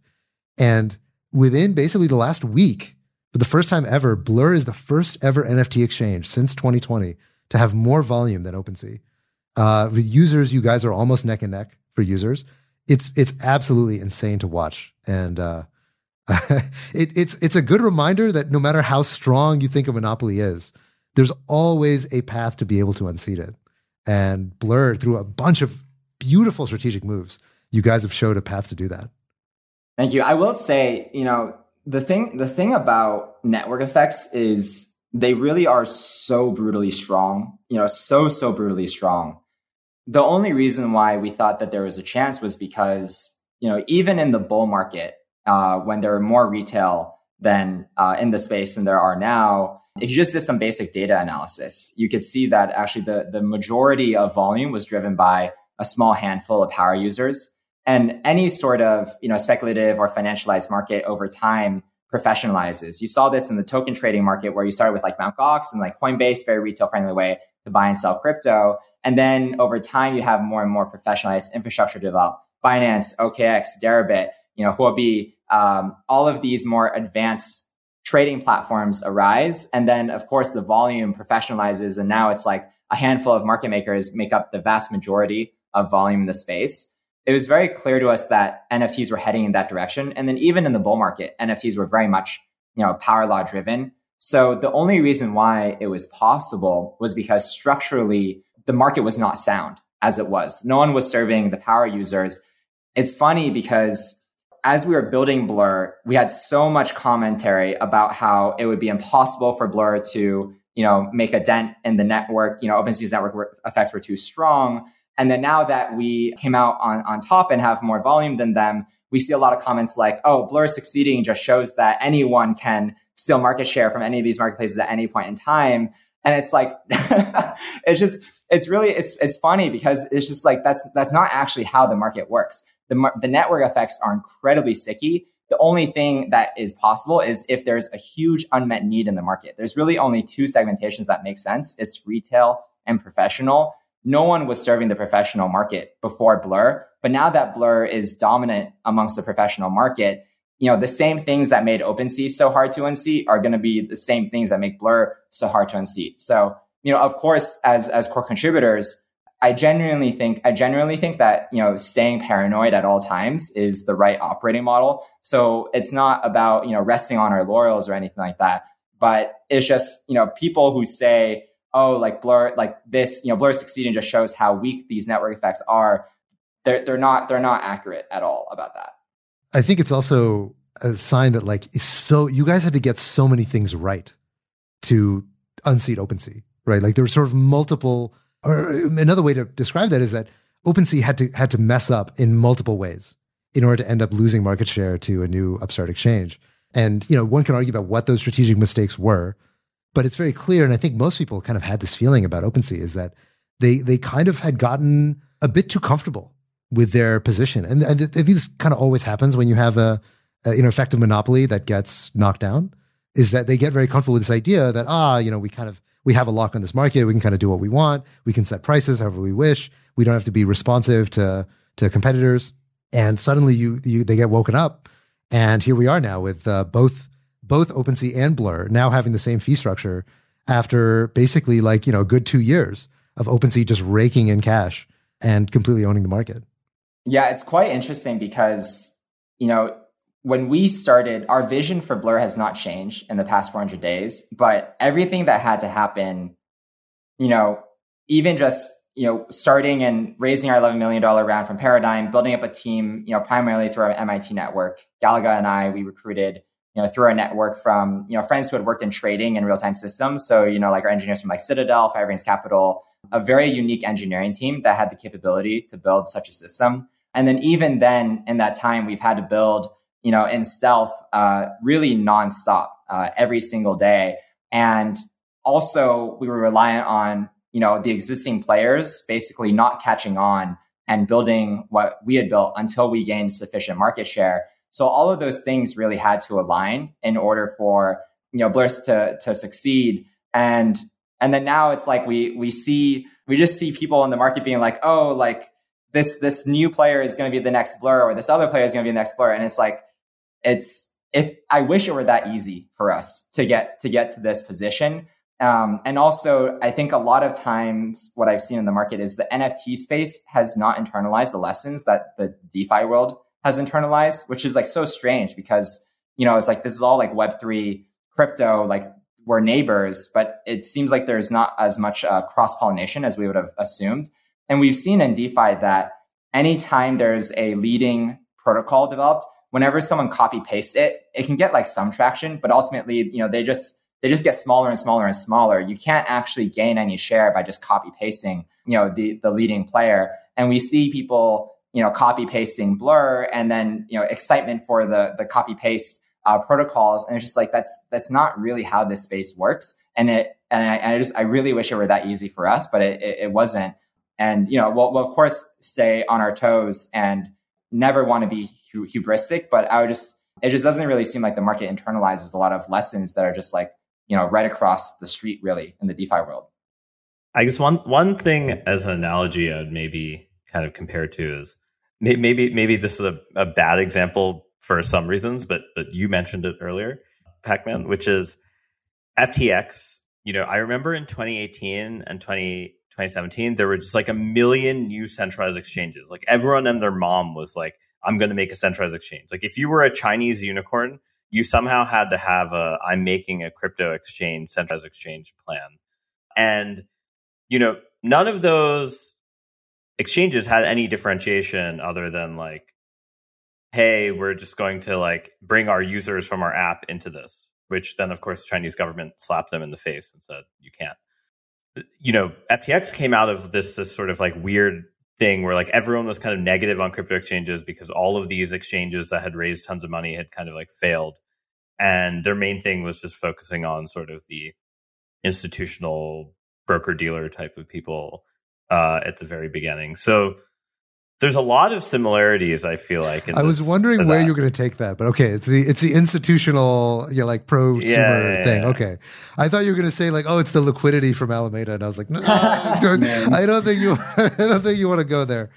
And within basically the last week, for the first time ever, Blur is the first ever NFT exchange since 2020 to have more volume than OpenSea. Uh, with users, you guys are almost neck and neck for users. It's it's absolutely insane to watch, and uh, *laughs* it, it's it's a good reminder that no matter how strong you think a monopoly is, there's always a path to be able to unseat it. And Blur, through a bunch of beautiful strategic moves, you guys have showed a path to do that. Thank you. I will say, you know, the thing the thing about network effects is they really are so brutally strong, you know, so so brutally strong. The only reason why we thought that there was a chance was because, you know, even in the bull market, uh, when there are more retail than uh, in the space than there are now, if you just did some basic data analysis, you could see that actually the, the majority of volume was driven by a small handful of power users. And any sort of, you know, speculative or financialized market over time professionalizes. You saw this in the token trading market where you started with like Mt. Gox and like Coinbase, very retail friendly way to buy and sell crypto. And then over time, you have more and more professionalized infrastructure develop. Binance, OKX, Deribit, you know, Huobi, um, all of these more advanced trading platforms arise. And then, of course, the volume professionalizes. And now it's like a handful of market makers make up the vast majority of volume in the space it was very clear to us that NFTs were heading in that direction. And then even in the bull market, NFTs were very much, you know, power law driven. So the only reason why it was possible was because structurally the market was not sound as it was. No one was serving the power users. It's funny because as we were building Blur, we had so much commentary about how it would be impossible for Blur to, you know, make a dent in the network. You know, OpenSea's network effects were too strong and then now that we came out on, on top and have more volume than them, we see a lot of comments like, oh, Blur succeeding just shows that anyone can steal market share from any of these marketplaces at any point in time. And it's like, *laughs* it's just, it's really, it's, it's funny because it's just like, that's, that's not actually how the market works. the, the network effects are incredibly sticky. The only thing that is possible is if there's a huge unmet need in the market. There's really only two segmentations that make sense. It's retail and professional. No one was serving the professional market before Blur, but now that Blur is dominant amongst the professional market, you know, the same things that made OpenSea so hard to unseat are going to be the same things that make Blur so hard to unseat. So, you know, of course, as, as core contributors, I genuinely think, I genuinely think that, you know, staying paranoid at all times is the right operating model. So it's not about, you know, resting on our laurels or anything like that. But it's just, you know, people who say, oh, like Blur, like this, you know, Blur succeeding just shows how weak these network effects are. They're, they're not, they're not accurate at all about that. I think it's also a sign that like so you guys had to get so many things right to unseat OpenSea, right? Like there were sort of multiple or another way to describe that is that OpenSea had to had to mess up in multiple ways in order to end up losing market share to a new upstart exchange. And you know, one can argue about what those strategic mistakes were, but it's very clear, and I think most people kind of had this feeling about OpenSea is that they they kind of had gotten a bit too comfortable with their position, and, and this kind of always happens when you have a, a you know effective monopoly that gets knocked down. Is that they get very comfortable with this idea that ah you know we kind of we have a lock on this market. We can kind of do what we want. We can set prices however we wish. We don't have to be responsive to to competitors. And suddenly you you they get woken up, and here we are now with uh, both both OpenSea and Blur now having the same fee structure after basically like you know a good two years of OpenSea just raking in cash and completely owning the market. Yeah, it's quite interesting because you know when we started, our vision for Blur has not changed in the past 400 days, but everything that had to happen, you know, even just, you know, starting and raising our $11 million round from Paradigm, building up a team, you know, primarily through our MIT network. Galaga and I, we recruited, you know, through our network from, you know, friends who had worked in trading and real-time systems. So, you know, like our engineers from like Citadel, Five Rings Capital, a very unique engineering team that had the capability to build such a system. And then even then in that time, we've had to build you know, in stealth, uh, really nonstop, uh, every single day. And also we were reliant on, you know, the existing players basically not catching on and building what we had built until we gained sufficient market share. So all of those things really had to align in order for, you know, Blurs to, to succeed. And, and then now it's like we, we see, we just see people in the market being like, oh, like this, this new player is going to be the next blur or this other player is going to be the next blur. And it's like, it's if I wish it were that easy for us to get to get to this position. Um, and also, I think a lot of times what I've seen in the market is the NFT space has not internalized the lessons that the DeFi world has internalized, which is like so strange because you know it's like this is all like Web three crypto, like we're neighbors, but it seems like there's not as much uh, cross pollination as we would have assumed. And we've seen in DeFi that anytime there's a leading protocol developed, whenever someone copy pastes it, it can get like some traction, but ultimately, you know, they just they just get smaller and smaller and smaller. You can't actually gain any share by just copy pasting, you know, the the leading player. And we see people, you know, copy pasting Blur, and then you know, excitement for the the copy paste uh, protocols, and it's just like that's that's not really how this space works. And it and I, and I just I really wish it were that easy for us, but it, it, it wasn't. And you know, we'll, we'll of course stay on our toes and never want to be hubristic, but I would just, it just doesn't really seem like the market internalizes a lot of lessons that are just like, you know, right across the street, really, in the DeFi world. I guess one one thing as an analogy I'd maybe kind of compare to is maybe maybe this is a, a bad example for some reasons, but but you mentioned it earlier, Pacman, which is FTX. You know, I remember in 2018 and 20 2017, there were just like a million new centralized exchanges. Like everyone and their mom was like, I'm going to make a centralized exchange. Like if you were a Chinese unicorn, you somehow had to have a I'm making a crypto exchange, centralized exchange plan. And, you know, none of those exchanges had any differentiation other than like, hey, we're just going to like bring our users from our app into this, which then of course the Chinese government slapped them in the face and said, you can't uh, you know, FTX came out of this this sort of like weird thing where like everyone was kind of negative on crypto exchanges because all of these exchanges that had raised tons of money had kind of like failed. And their main thing was just focusing on sort of the institutional broker dealer type of people uh, at the very beginning. So there's a lot of similarities. I feel like. I was wondering where you're going to take that, but okay, it's the it's the institutional, you know, like prosumer yeah, yeah, thing. Yeah. Okay, I thought you were going to say like, oh, it's the liquidity from Alameda, and I was like, no, *laughs* don't, I don't think you, *laughs* I don't think you want to go there.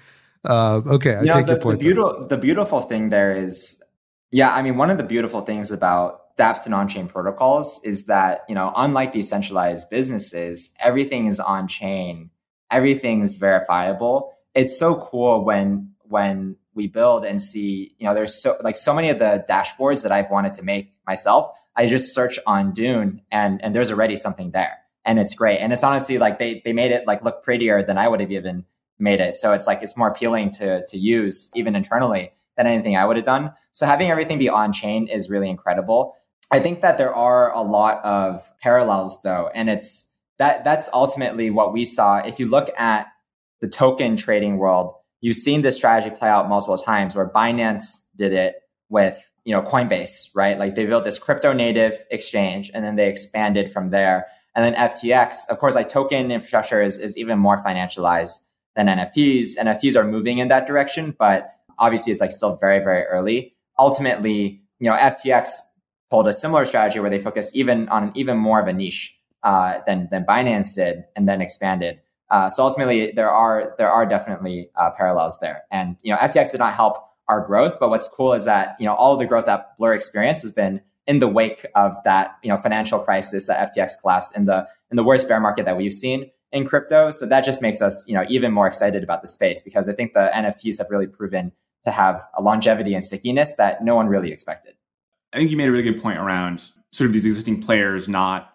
Uh, okay, I you know, take the, your point. The beautiful, the beautiful thing there is, yeah, I mean, one of the beautiful things about dApps and on-chain protocols is that you know, unlike these centralized businesses, everything is on-chain, everything's verifiable it's so cool when when we build and see, you know, there's so like so many of the dashboards that I've wanted to make myself. I just search on Dune and and there's already something there. And it's great. And it's honestly like they they made it like look prettier than I would have even made it. So it's like it's more appealing to to use even internally than anything I would have done. So having everything be on chain is really incredible. I think that there are a lot of parallels though, and it's that that's ultimately what we saw. If you look at the token trading world, you've seen this strategy play out multiple times where Binance did it with, you know, Coinbase, right? Like they built this crypto native exchange and then they expanded from there. And then FTX, of course, like token infrastructure is, is even more financialized than NFTs. NFTs are moving in that direction, but obviously it's like still very, very early. Ultimately, you know, FTX pulled a similar strategy where they focused even on even more of a niche uh, than than Binance did, and then expanded. Uh, so ultimately, there are there are definitely uh, parallels there. And you know, FTX did not help our growth, but what's cool is that you know all of the growth that Blur experienced has been in the wake of that you know financial crisis that FTX collapsed in the in the worst bear market that we've seen in crypto. So that just makes us you know even more excited about the space because I think the NFTs have really proven to have a longevity and stickiness that no one really expected. I think you made a really good point around sort of these existing players not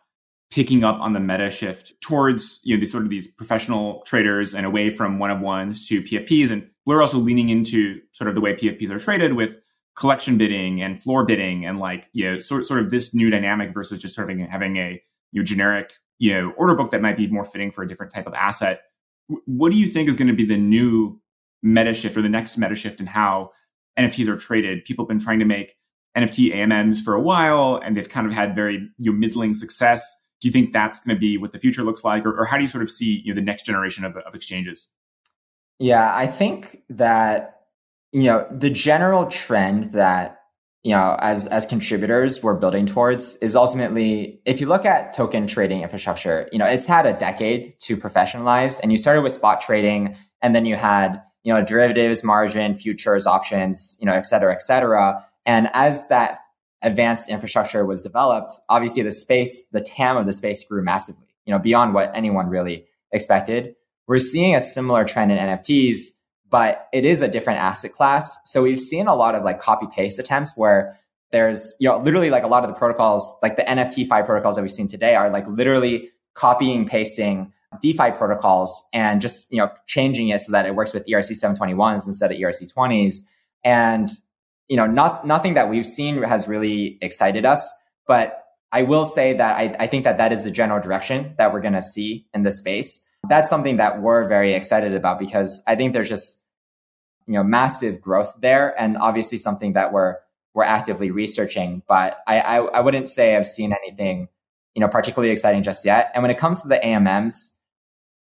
picking up on the meta shift towards you know these sort of these professional traders and away from one of ones to PFPs. And we're also leaning into sort of the way PFPs are traded with collection bidding and floor bidding and like you know sort sort of this new dynamic versus just sort of having a you know generic you know order book that might be more fitting for a different type of asset. What do you think is going to be the new meta shift or the next meta shift in how NFTs are traded? People have been trying to make NFT AMMs for a while, and they've kind of had very you know, middling success do you think that's going to be what the future looks like? Or, or how do you sort of see you know, the next generation of, of exchanges? Yeah i think that you know the general trend that you know as as contributors we're building towards is ultimately if you look at token trading infrastructure you know it's had a decade to professionalize and you started with spot trading and then you had you know derivatives margin futures options you know et cetera et cetera. And as that advanced infrastructure was developed, obviously the space, the TAM of the space grew massively, you know, beyond what anyone really expected. We're seeing a similar trend in NFTs, but it is a different asset class. So we've seen a lot of like copy paste attempts where there's, you know, literally like a lot of the protocols, like the NFTfi protocols that we've seen today are like literally copying, pasting DeFi protocols and just, you know, changing it so that it works with ERC 721s instead of ERC 20s. And you know, not nothing that we've seen has really excited us, but I will say that I, I think that that is the general direction that we're going to see in the space. That's something that we're very excited about because I think there's just, you know, massive growth there and obviously something that we're, we're actively researching, but I, I, I wouldn't say I've seen anything, you know, particularly exciting just yet. And when it comes to the AMMs,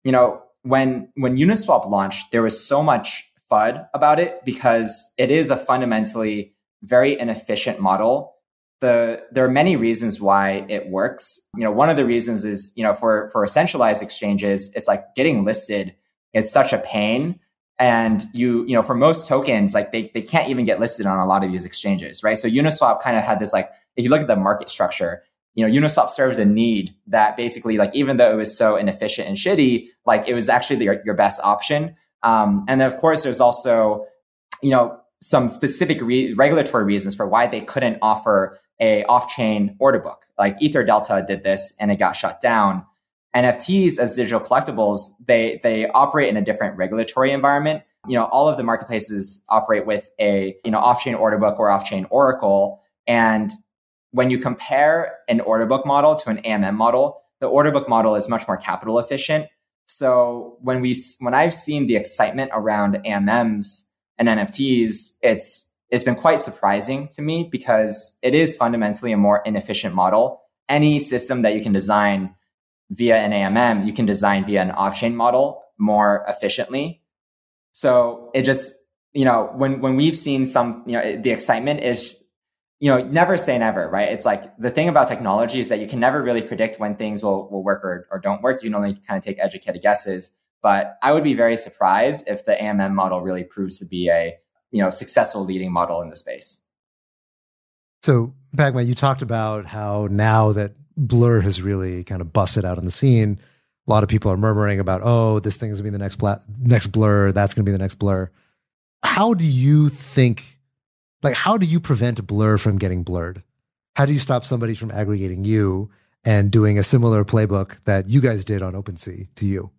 you know, when, when Uniswap launched, there was so much FUD about it because it is a fundamentally very inefficient model. The, there are many reasons why it works. You know, one of the reasons is, you know, for, for centralized exchanges, it's like getting listed is such a pain. And you, you know, for most tokens, like they, they can't even get listed on a lot of these exchanges, right? So Uniswap kind of had this like, if you look at the market structure, you know, Uniswap serves a need that basically, like, even though it was so inefficient and shitty, like it was actually your, your best option. Um, and then of course there's also, you know, some specific re- regulatory reasons for why they couldn't offer a off-chain order book. Like Ether Delta did this and it got shut down. NFTs as digital collectibles, they they operate in a different regulatory environment. You know, all of the marketplaces operate with a, you know, off-chain order book or off-chain oracle. And when you compare an order book model to an AMM model, the order book model is much more capital efficient so when we when I've seen the excitement around AMMs and NFTs, it's it's been quite surprising to me because it is fundamentally a more inefficient model. Any system that you can design via an AMM, you can design via an off-chain model more efficiently. So it just, you know, when, when we've seen some, you know, the excitement is, you know, never say never, right? It's like the thing about technology is that you can never really predict when things will, will work or, or don't work. You can only kind of take educated guesses. But I would be very surprised if the AMM model really proves to be a, you know, successful leading model in the space. So, Pacman, you talked about how now that Blur has really kind of busted out on the scene, a lot of people are murmuring about, oh, this thing's to be the next bla- next Blur. That's to be the next Blur. How do you think? Like, how do you prevent Blur from getting blurred? How do you stop somebody from aggregating you and doing a similar playbook that you guys did on OpenSea to you?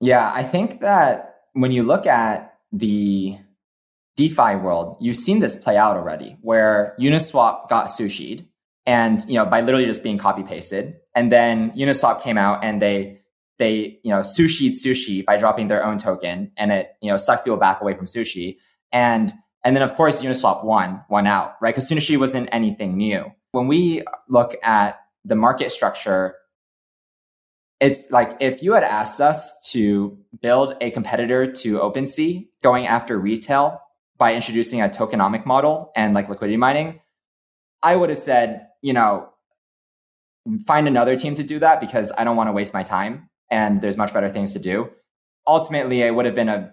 Yeah, I think that when you look at the DeFi world, you've seen this play out already, where Uniswap got sushied, and you know by literally just being copy pasted, and then Uniswap came out and they they you know sushied sushi by dropping their own token, and it you know sucked people back away from sushi, and and then of course Uniswap won won out, right? Because sushi wasn't anything new. When we look at the market structure it's like if you had asked us to build a competitor to OpenSea going after retail by introducing a tokenomic model and like liquidity mining, I would have said, you know, find another team to do that because I don't want to waste my time and there's much better things to do. Ultimately, it would have been a,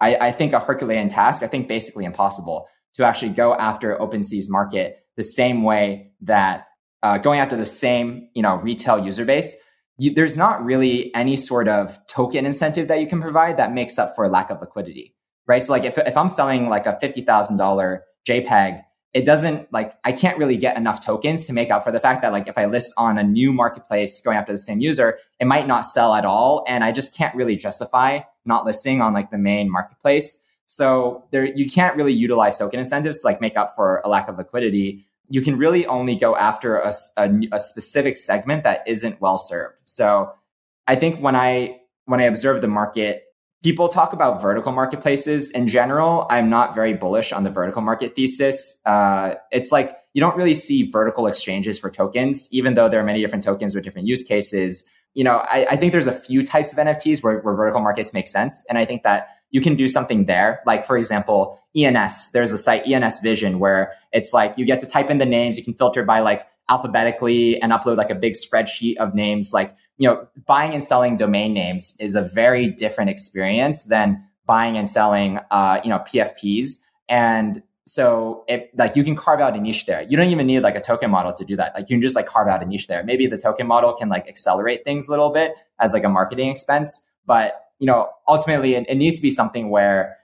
I, I think, a Herculean task. I think basically impossible to actually go after OpenSea's market the same way that uh, going after the same, you know, retail user base. You, there's not really any sort of token incentive that you can provide that makes up for lack of liquidity right? So like if, if I'm selling like a $50,000 JPEG, it doesn't like, I can't really get enough tokens to make up for the fact that like if I list on a new marketplace going after the same user, it might not sell at all. And I just can't really justify not listing on like the main marketplace. So there, you can't really utilize token incentives to like make up for a lack of liquidity. You can really only go after a, a, a specific segment that isn't well served. So I think when I, when I observe the market people talk about vertical marketplaces in general. I'm not very bullish on the vertical market thesis. Uh, it's like you don't really see vertical exchanges for tokens, even though there are many different tokens with different use cases. You know, I, I think there's a few types of NFTs where, where vertical markets make sense. And I think that you can do something there. Like, for example, ENS, there's a site, ENS Vision, where it's like you get to type in the names, you can filter by like alphabetically and upload like a big spreadsheet of names. Like you know, buying and selling domain names is a very different experience than buying and selling, uh, you know, PFPs. And so it, like you can carve out a niche there. You don't even need like a token model to do that. Like you can just like carve out a niche there. Maybe the token model can like accelerate things a little bit as like a marketing expense. But, you know, ultimately it, it needs to be something where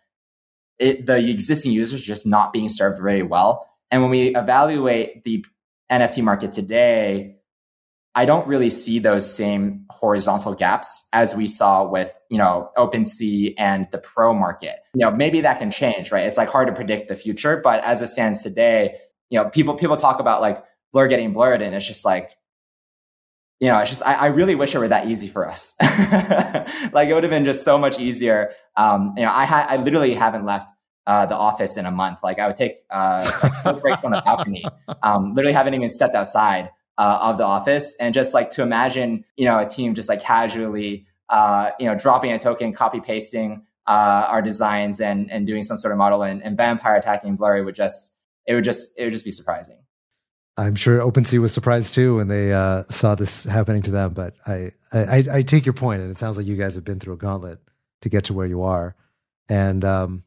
it, the existing users just not being served very well. And when we evaluate the NFT market today, I don't really see those same horizontal gaps as we saw with, you know, OpenSea and the pro market. You know, maybe that can change, right? It's like hard to predict the future, but as it stands today, you know, people people talk about like blur getting blurred and it's just like you know, it's just I, I really wish it were that easy for us. *laughs* like it would have been just so much easier. Um, you know, I had I literally haven't left uh, the office in a month. Like I would take uh, like breaks on the balcony. Um, literally haven't even stepped outside uh, of the office. And just like to imagine you know a team just like casually uh, you know dropping a token copy pasting uh, our designs and and doing some sort of model and, and vampire attacking blurry would just it would just it would just be surprising. I'm sure OpenSea was surprised too when they uh, saw this happening to them but I, I i take your point and it sounds like you guys have been through a gauntlet to get to where you are. And um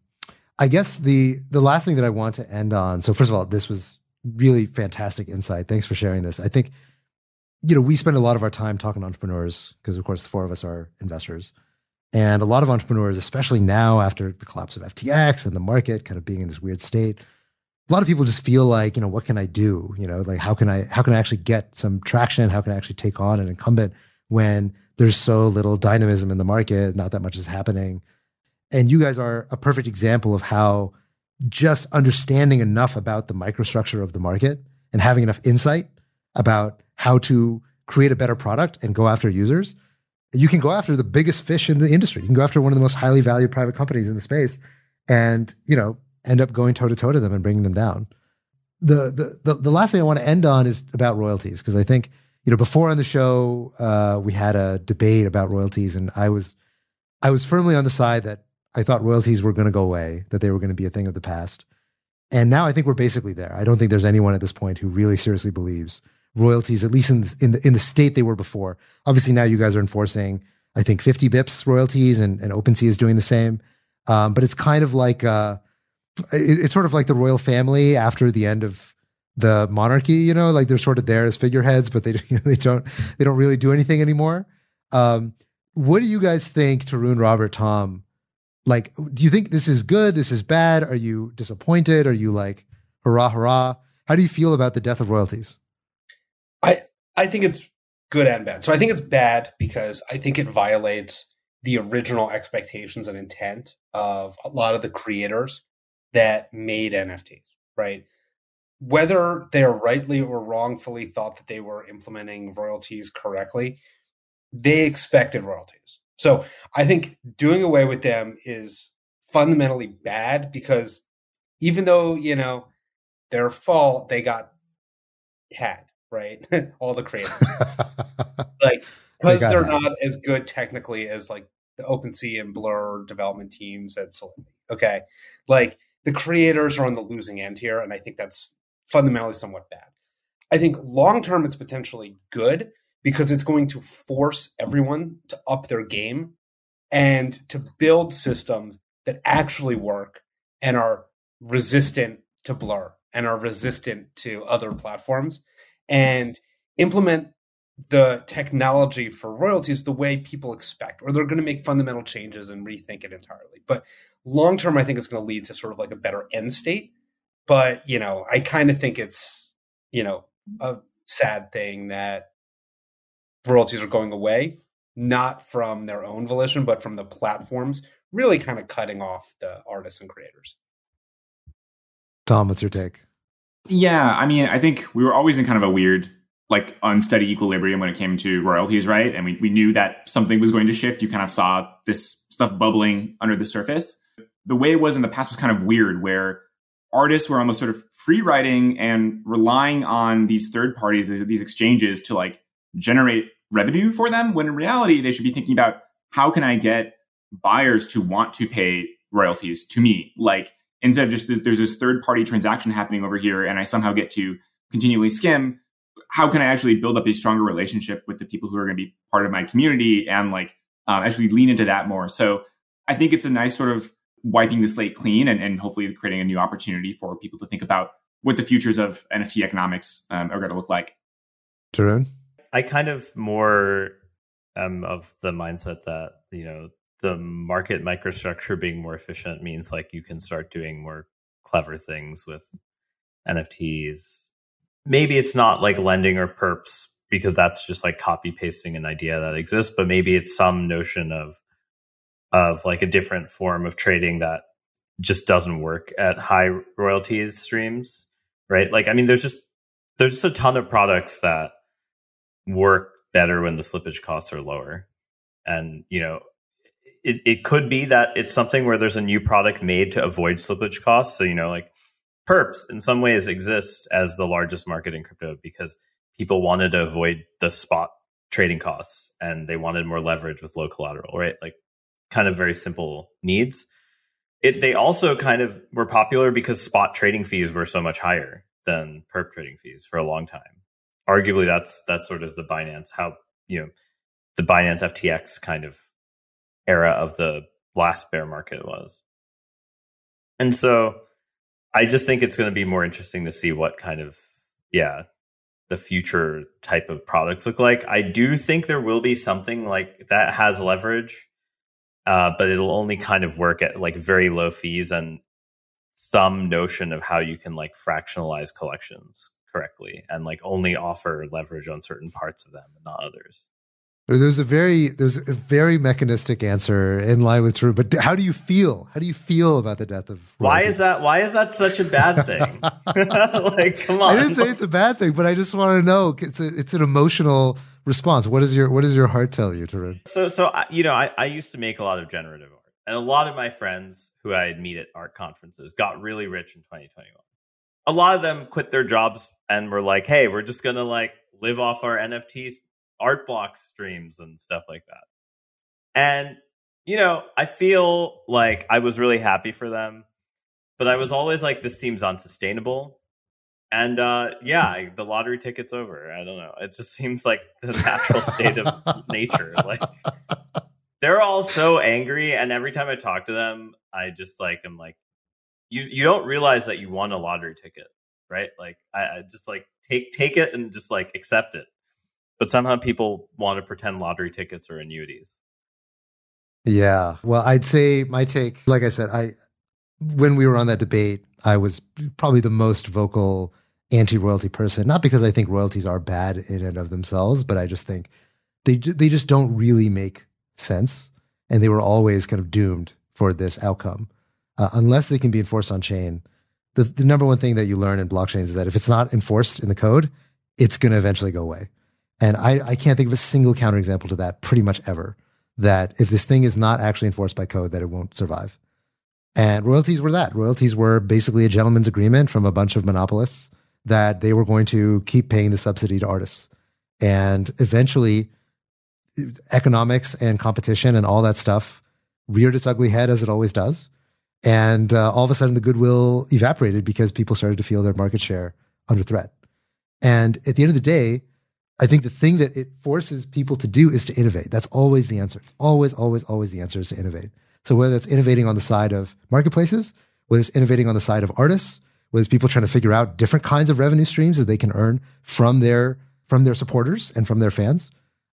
i guess the the last thing that i want to end on so first of all this was really fantastic insight. Thanks for sharing this. I think, you know, we spend a lot of our time talking to entrepreneurs because, of course, the four of us are investors. And a lot of entrepreneurs, especially now after the collapse of FTX and the market kind of being in this weird state, a lot of people just feel like, you know, what can I do? You know, like how can I how can I actually get some traction? How can I actually take on an incumbent when there's so little dynamism in the market, not that much is happening. And you guys are a perfect example of how just understanding enough about the microstructure of the market and having enough insight about how to create a better product and go after users, you can go after the biggest fish in the industry. You can go after one of the most highly valued private companies in the space and, you know, end up going toe to toe to them and bringing them down. The, the, the, the last thing I want to end on is about royalties because I think, you know, before on the show, uh, we had a debate about royalties and I was, I was firmly on the side that I thought royalties were going to go away, that they were going to be a thing of the past. And now I think we're basically there. I don't think there's anyone at this point who really seriously believes royalties, at least in in the, in the state they were before. Obviously, now you guys are enforcing, I think, 50 bips royalties, and, and OpenSea is doing the same. Um, but it's kind of like uh, it, it's sort of like the royal family after the end of the monarchy. You know, like they're sort of there as figureheads, but they *laughs* you know, they don't they don't really do anything anymore. Um, what do you guys think, Tarun, Robert, Tom? Like do you think this is good? This is bad? Are you disappointed? Are you like hurrah hurrah? How do you feel about the death of royalties? I i think it's good and bad. So i think it's bad because i think it violates the original expectations and intent of a lot of the creators that made nfts right? Whether they're rightly or wrongfully thought that they were implementing royalties correctly they expected royalties so I think doing away with them is fundamentally bad because even though, you know, their fault, they got had, right? *laughs* All the creators. *laughs* like, because they are not as good technically as like the OpenSea and Blur development teams at Solidity. Okay. Like the creators are on the losing end here. And I think that's fundamentally somewhat bad. I think long term, it's potentially good because it's going to force everyone to up their game and to build systems that actually work and are resistant to blur and are resistant to other platforms and implement the technology for royalties the way people expect or they're going to make fundamental changes and rethink it entirely. But long term i think it's going to lead to sort of like a better end state. But you know i kind of think it's you know a sad thing that royalties are going away, not from their own volition, but from the platforms, really kind of cutting off the artists and creators. Tom, what's your take? Yeah, I mean, I think we were always in kind of a weird, like unsteady equilibrium when it came to royalties, right? And we, we knew that something was going to shift. You kind of saw this stuff bubbling under the surface. The way it was in the past was kind of weird, where artists were almost sort of free writing and relying on these third parties, these exchanges to like generate revenue for them when in reality they should be thinking about how can I get buyers to want to pay royalties to me? Like instead of just there's this third party transaction happening over here and I somehow get to continually skim, how can I actually build up a stronger relationship with the people who are going to be part of my community and like um, actually lean into that more? So I think it's a nice sort of wiping the slate clean and, and hopefully creating a new opportunity for people to think about what the futures of NFT economics um, are going to look like. Tarun? I kind of more am of the mindset that you know the market microstructure being more efficient means like you can start doing more clever things with NFTs. Maybe it's not like lending or perps because that's just like copy pasting an idea that exists, but maybe it's some notion of of like a different form of trading that just doesn't work at high royalties streams, right? Like I mean there's just there's just a ton of products that work better when the slippage costs are lower. And, you know, it, it could be that it's something where there's a new product made to avoid slippage costs. So, you know, like perps in some ways exists as the largest market in crypto because people wanted to avoid the spot trading costs and they wanted more leverage with low collateral, right? Like kind of very simple needs. It, they also kind of were popular because spot trading fees were so much higher than perp trading fees for a long time arguably that's that's sort of the Binance how you know the Binance FTX kind of era of the last bear market was. And so I just think it's going to be more interesting to see what kind of yeah, the future type of products look like. I do think there will be something like that has leverage. Uh, but it'll only kind of work at like very low fees and some notion of how you can like fractionalize collections correctly and like only offer leverage on certain parts of them and not others. There's a very there's a very mechanistic answer in line with true, but how do you feel? How do you feel about the death of? Royalty? Why is that? Why is that such a bad *laughs* thing? *laughs* like, come on! I didn't say it's a bad thing, but I just want to know. It's a, it's an emotional response. What is your what does your heart tell you, Tarun? So so you know, I, I used to make a lot of generative art, and a lot of my friends who I'd meet at art conferences got really rich in 2021 a lot of them quit their jobs and we're like, hey, we're just gonna like live off our NFTs art block streams and stuff like that. And you know, I feel like I was really happy for them, but I was always like, this seems unsustainable. And uh, yeah, the lottery ticket's over. I don't know. It just *laughs* seems like the natural state of nature. Like they're all so angry, and every time I talk to them, I just like I'm like, you you don't realize that you won a lottery ticket, right? Like I, I just like take take it and just like accept it. But somehow people want to pretend lottery tickets are annuities. Yeah. Well, I'd say my take, like I said, I when we were on that debate, I was probably the most vocal anti-royalty person. Not because I think royalties are bad in and of themselves, but I just think they they just don't really make sense, and they were always kind of doomed for this outcome uh, unless they can be enforced on chain. The, the number one thing that you learn in blockchains is that if it's not enforced in the code, it's going to eventually go away. And I, I can't think of a single counterexample to that pretty much ever. That if this thing is not actually enforced by code, that it won't survive. And royalties were that. Royalties were basically a gentleman's agreement from a bunch of monopolists that they were going to keep paying the subsidy to artists. And eventually, economics and competition and all that stuff reared its ugly head as it always does. And uh, all of a sudden, the goodwill evaporated because people started to feel their market share under threat. And at the end of the day, I think the thing that it forces people to do is to innovate. That's always the answer. It's always, always, always the answer is to innovate. So whether it's innovating on the side of marketplaces, whether it's innovating on the side of artists, whether it's people trying to figure out different kinds of revenue streams that they can earn from their from their supporters and from their fans,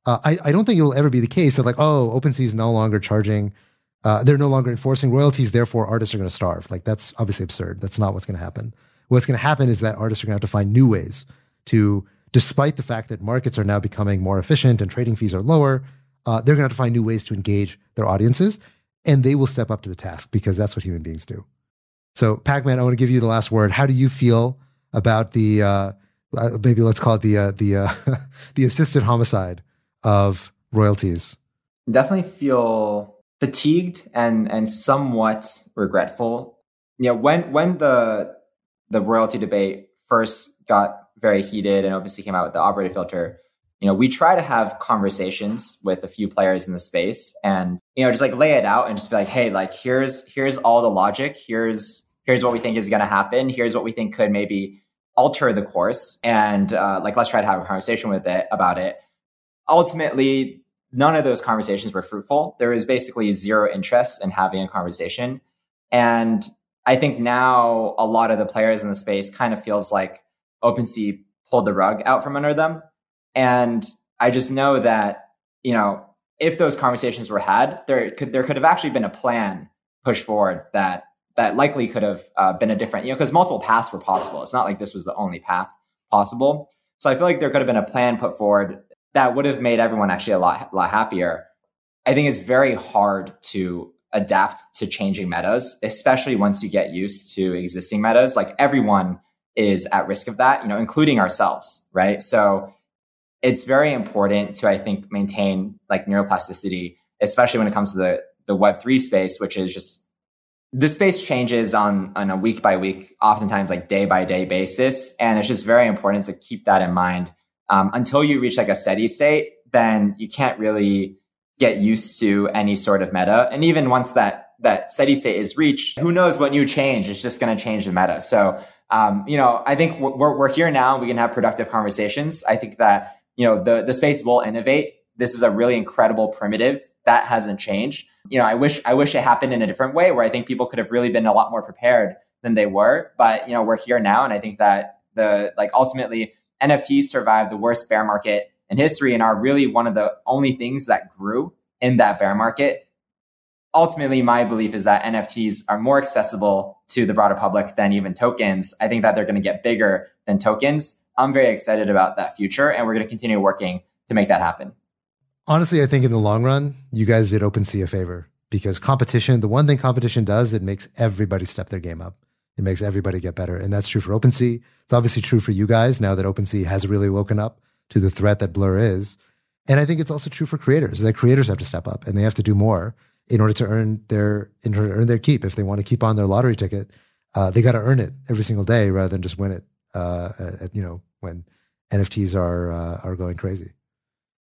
uh, I, I don't think it will ever be the case that like, oh, OpenSea is no longer charging, uh, they're no longer enforcing royalties, therefore artists are going to starve. Like that's obviously absurd. That's not what's going to happen. What's going to happen is that artists are going to have to find new ways to, despite the fact that markets are now becoming more efficient and trading fees are lower, uh, they're going to have to find new ways to engage their audiences and they will step up to the task because that's what human beings do. So, Pacman, I want to give you the last word. How do you feel about the uh, uh maybe let's call it the uh, the uh, *laughs* the assisted homicide of royalties? Definitely feel fatigued and and somewhat regretful. You know, when when the the royalty debate first got very heated and obviously came out with the operator filter, you know, we try to have conversations with a few players in the space and, you know, just like lay it out and just be like, hey, like here's here's all the logic. Here's here's what we think is gonna happen. Here's what we think could maybe alter the course. And uh, like let's try to have a conversation with it about it. Ultimately, none of those conversations were fruitful. There was basically zero interest in having a conversation. And I think now a lot of the players in the space kind of feels like OpenSea pulled the rug out from under them and I just know that, you know, if those conversations were had, there could there could have actually been a plan pushed forward that that likely could have uh, been a different, you know, because multiple paths were possible. It's not like this was the only path possible. So I feel like there could have been a plan put forward that would have made everyone actually a lot, lot happier. I think it's very hard to adapt to changing metas, especially once you get used to existing metas. Like everyone is at risk of that, you know, including ourselves, right? So it's very important to, I think, maintain like neuroplasticity, especially when it comes to the, the Web3 space, which is just the space changes on, on a week by week, oftentimes like day by day basis. And it's just very important to keep that in mind. Um, until you reach like a steady state, then you can't really get used to any sort of meta. And even once that, that steady state is reached, who knows what new change is just going to change the meta. So, um, you know, I think we're, we're here now. We can have productive conversations. I think that you know, the, the space will innovate. This is a really incredible primitive that hasn't changed. You know, I wish, I wish it happened in a different way where I think people could have really been a lot more prepared than they were. But, you know, we're here now. And I think that the, like, ultimately NFTs survived the worst bear market in history and are really one of the only things that grew in that bear market. Ultimately, my belief is that NFTs are more accessible to the broader public than even tokens. I think that they're going to get bigger than tokens. I'm very excited about that future, and we're going to continue working to make that happen. Honestly, I think in the long run, you guys did OpenSea a favor because competition, the one thing competition does, it makes everybody step their game up. It makes everybody get better. And that's true for OpenSea. It's obviously true for you guys now that OpenSea has really woken up to the threat that Blur is. And I think it's also true for creators that creators have to step up and they have to do more in order to earn their in order to earn their keep. If they want to keep on their lottery ticket, uh, they got to earn it every single day rather than just win it uh, at, you know when NFTs are uh, are going crazy.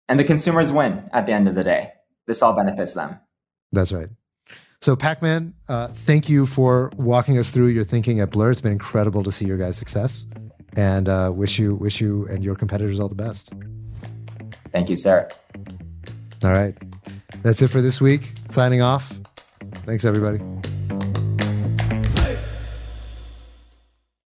And the consumers win at the end of the day. This all benefits them. That's right. So, Pacman, uh, thank you for walking us through your thinking at Blur. It's been incredible to see your guys' success, and uh, wish you, wish you, and your competitors all the best. Thank you, Sarah. All right, that's it for this week. Signing off. Thanks, everybody.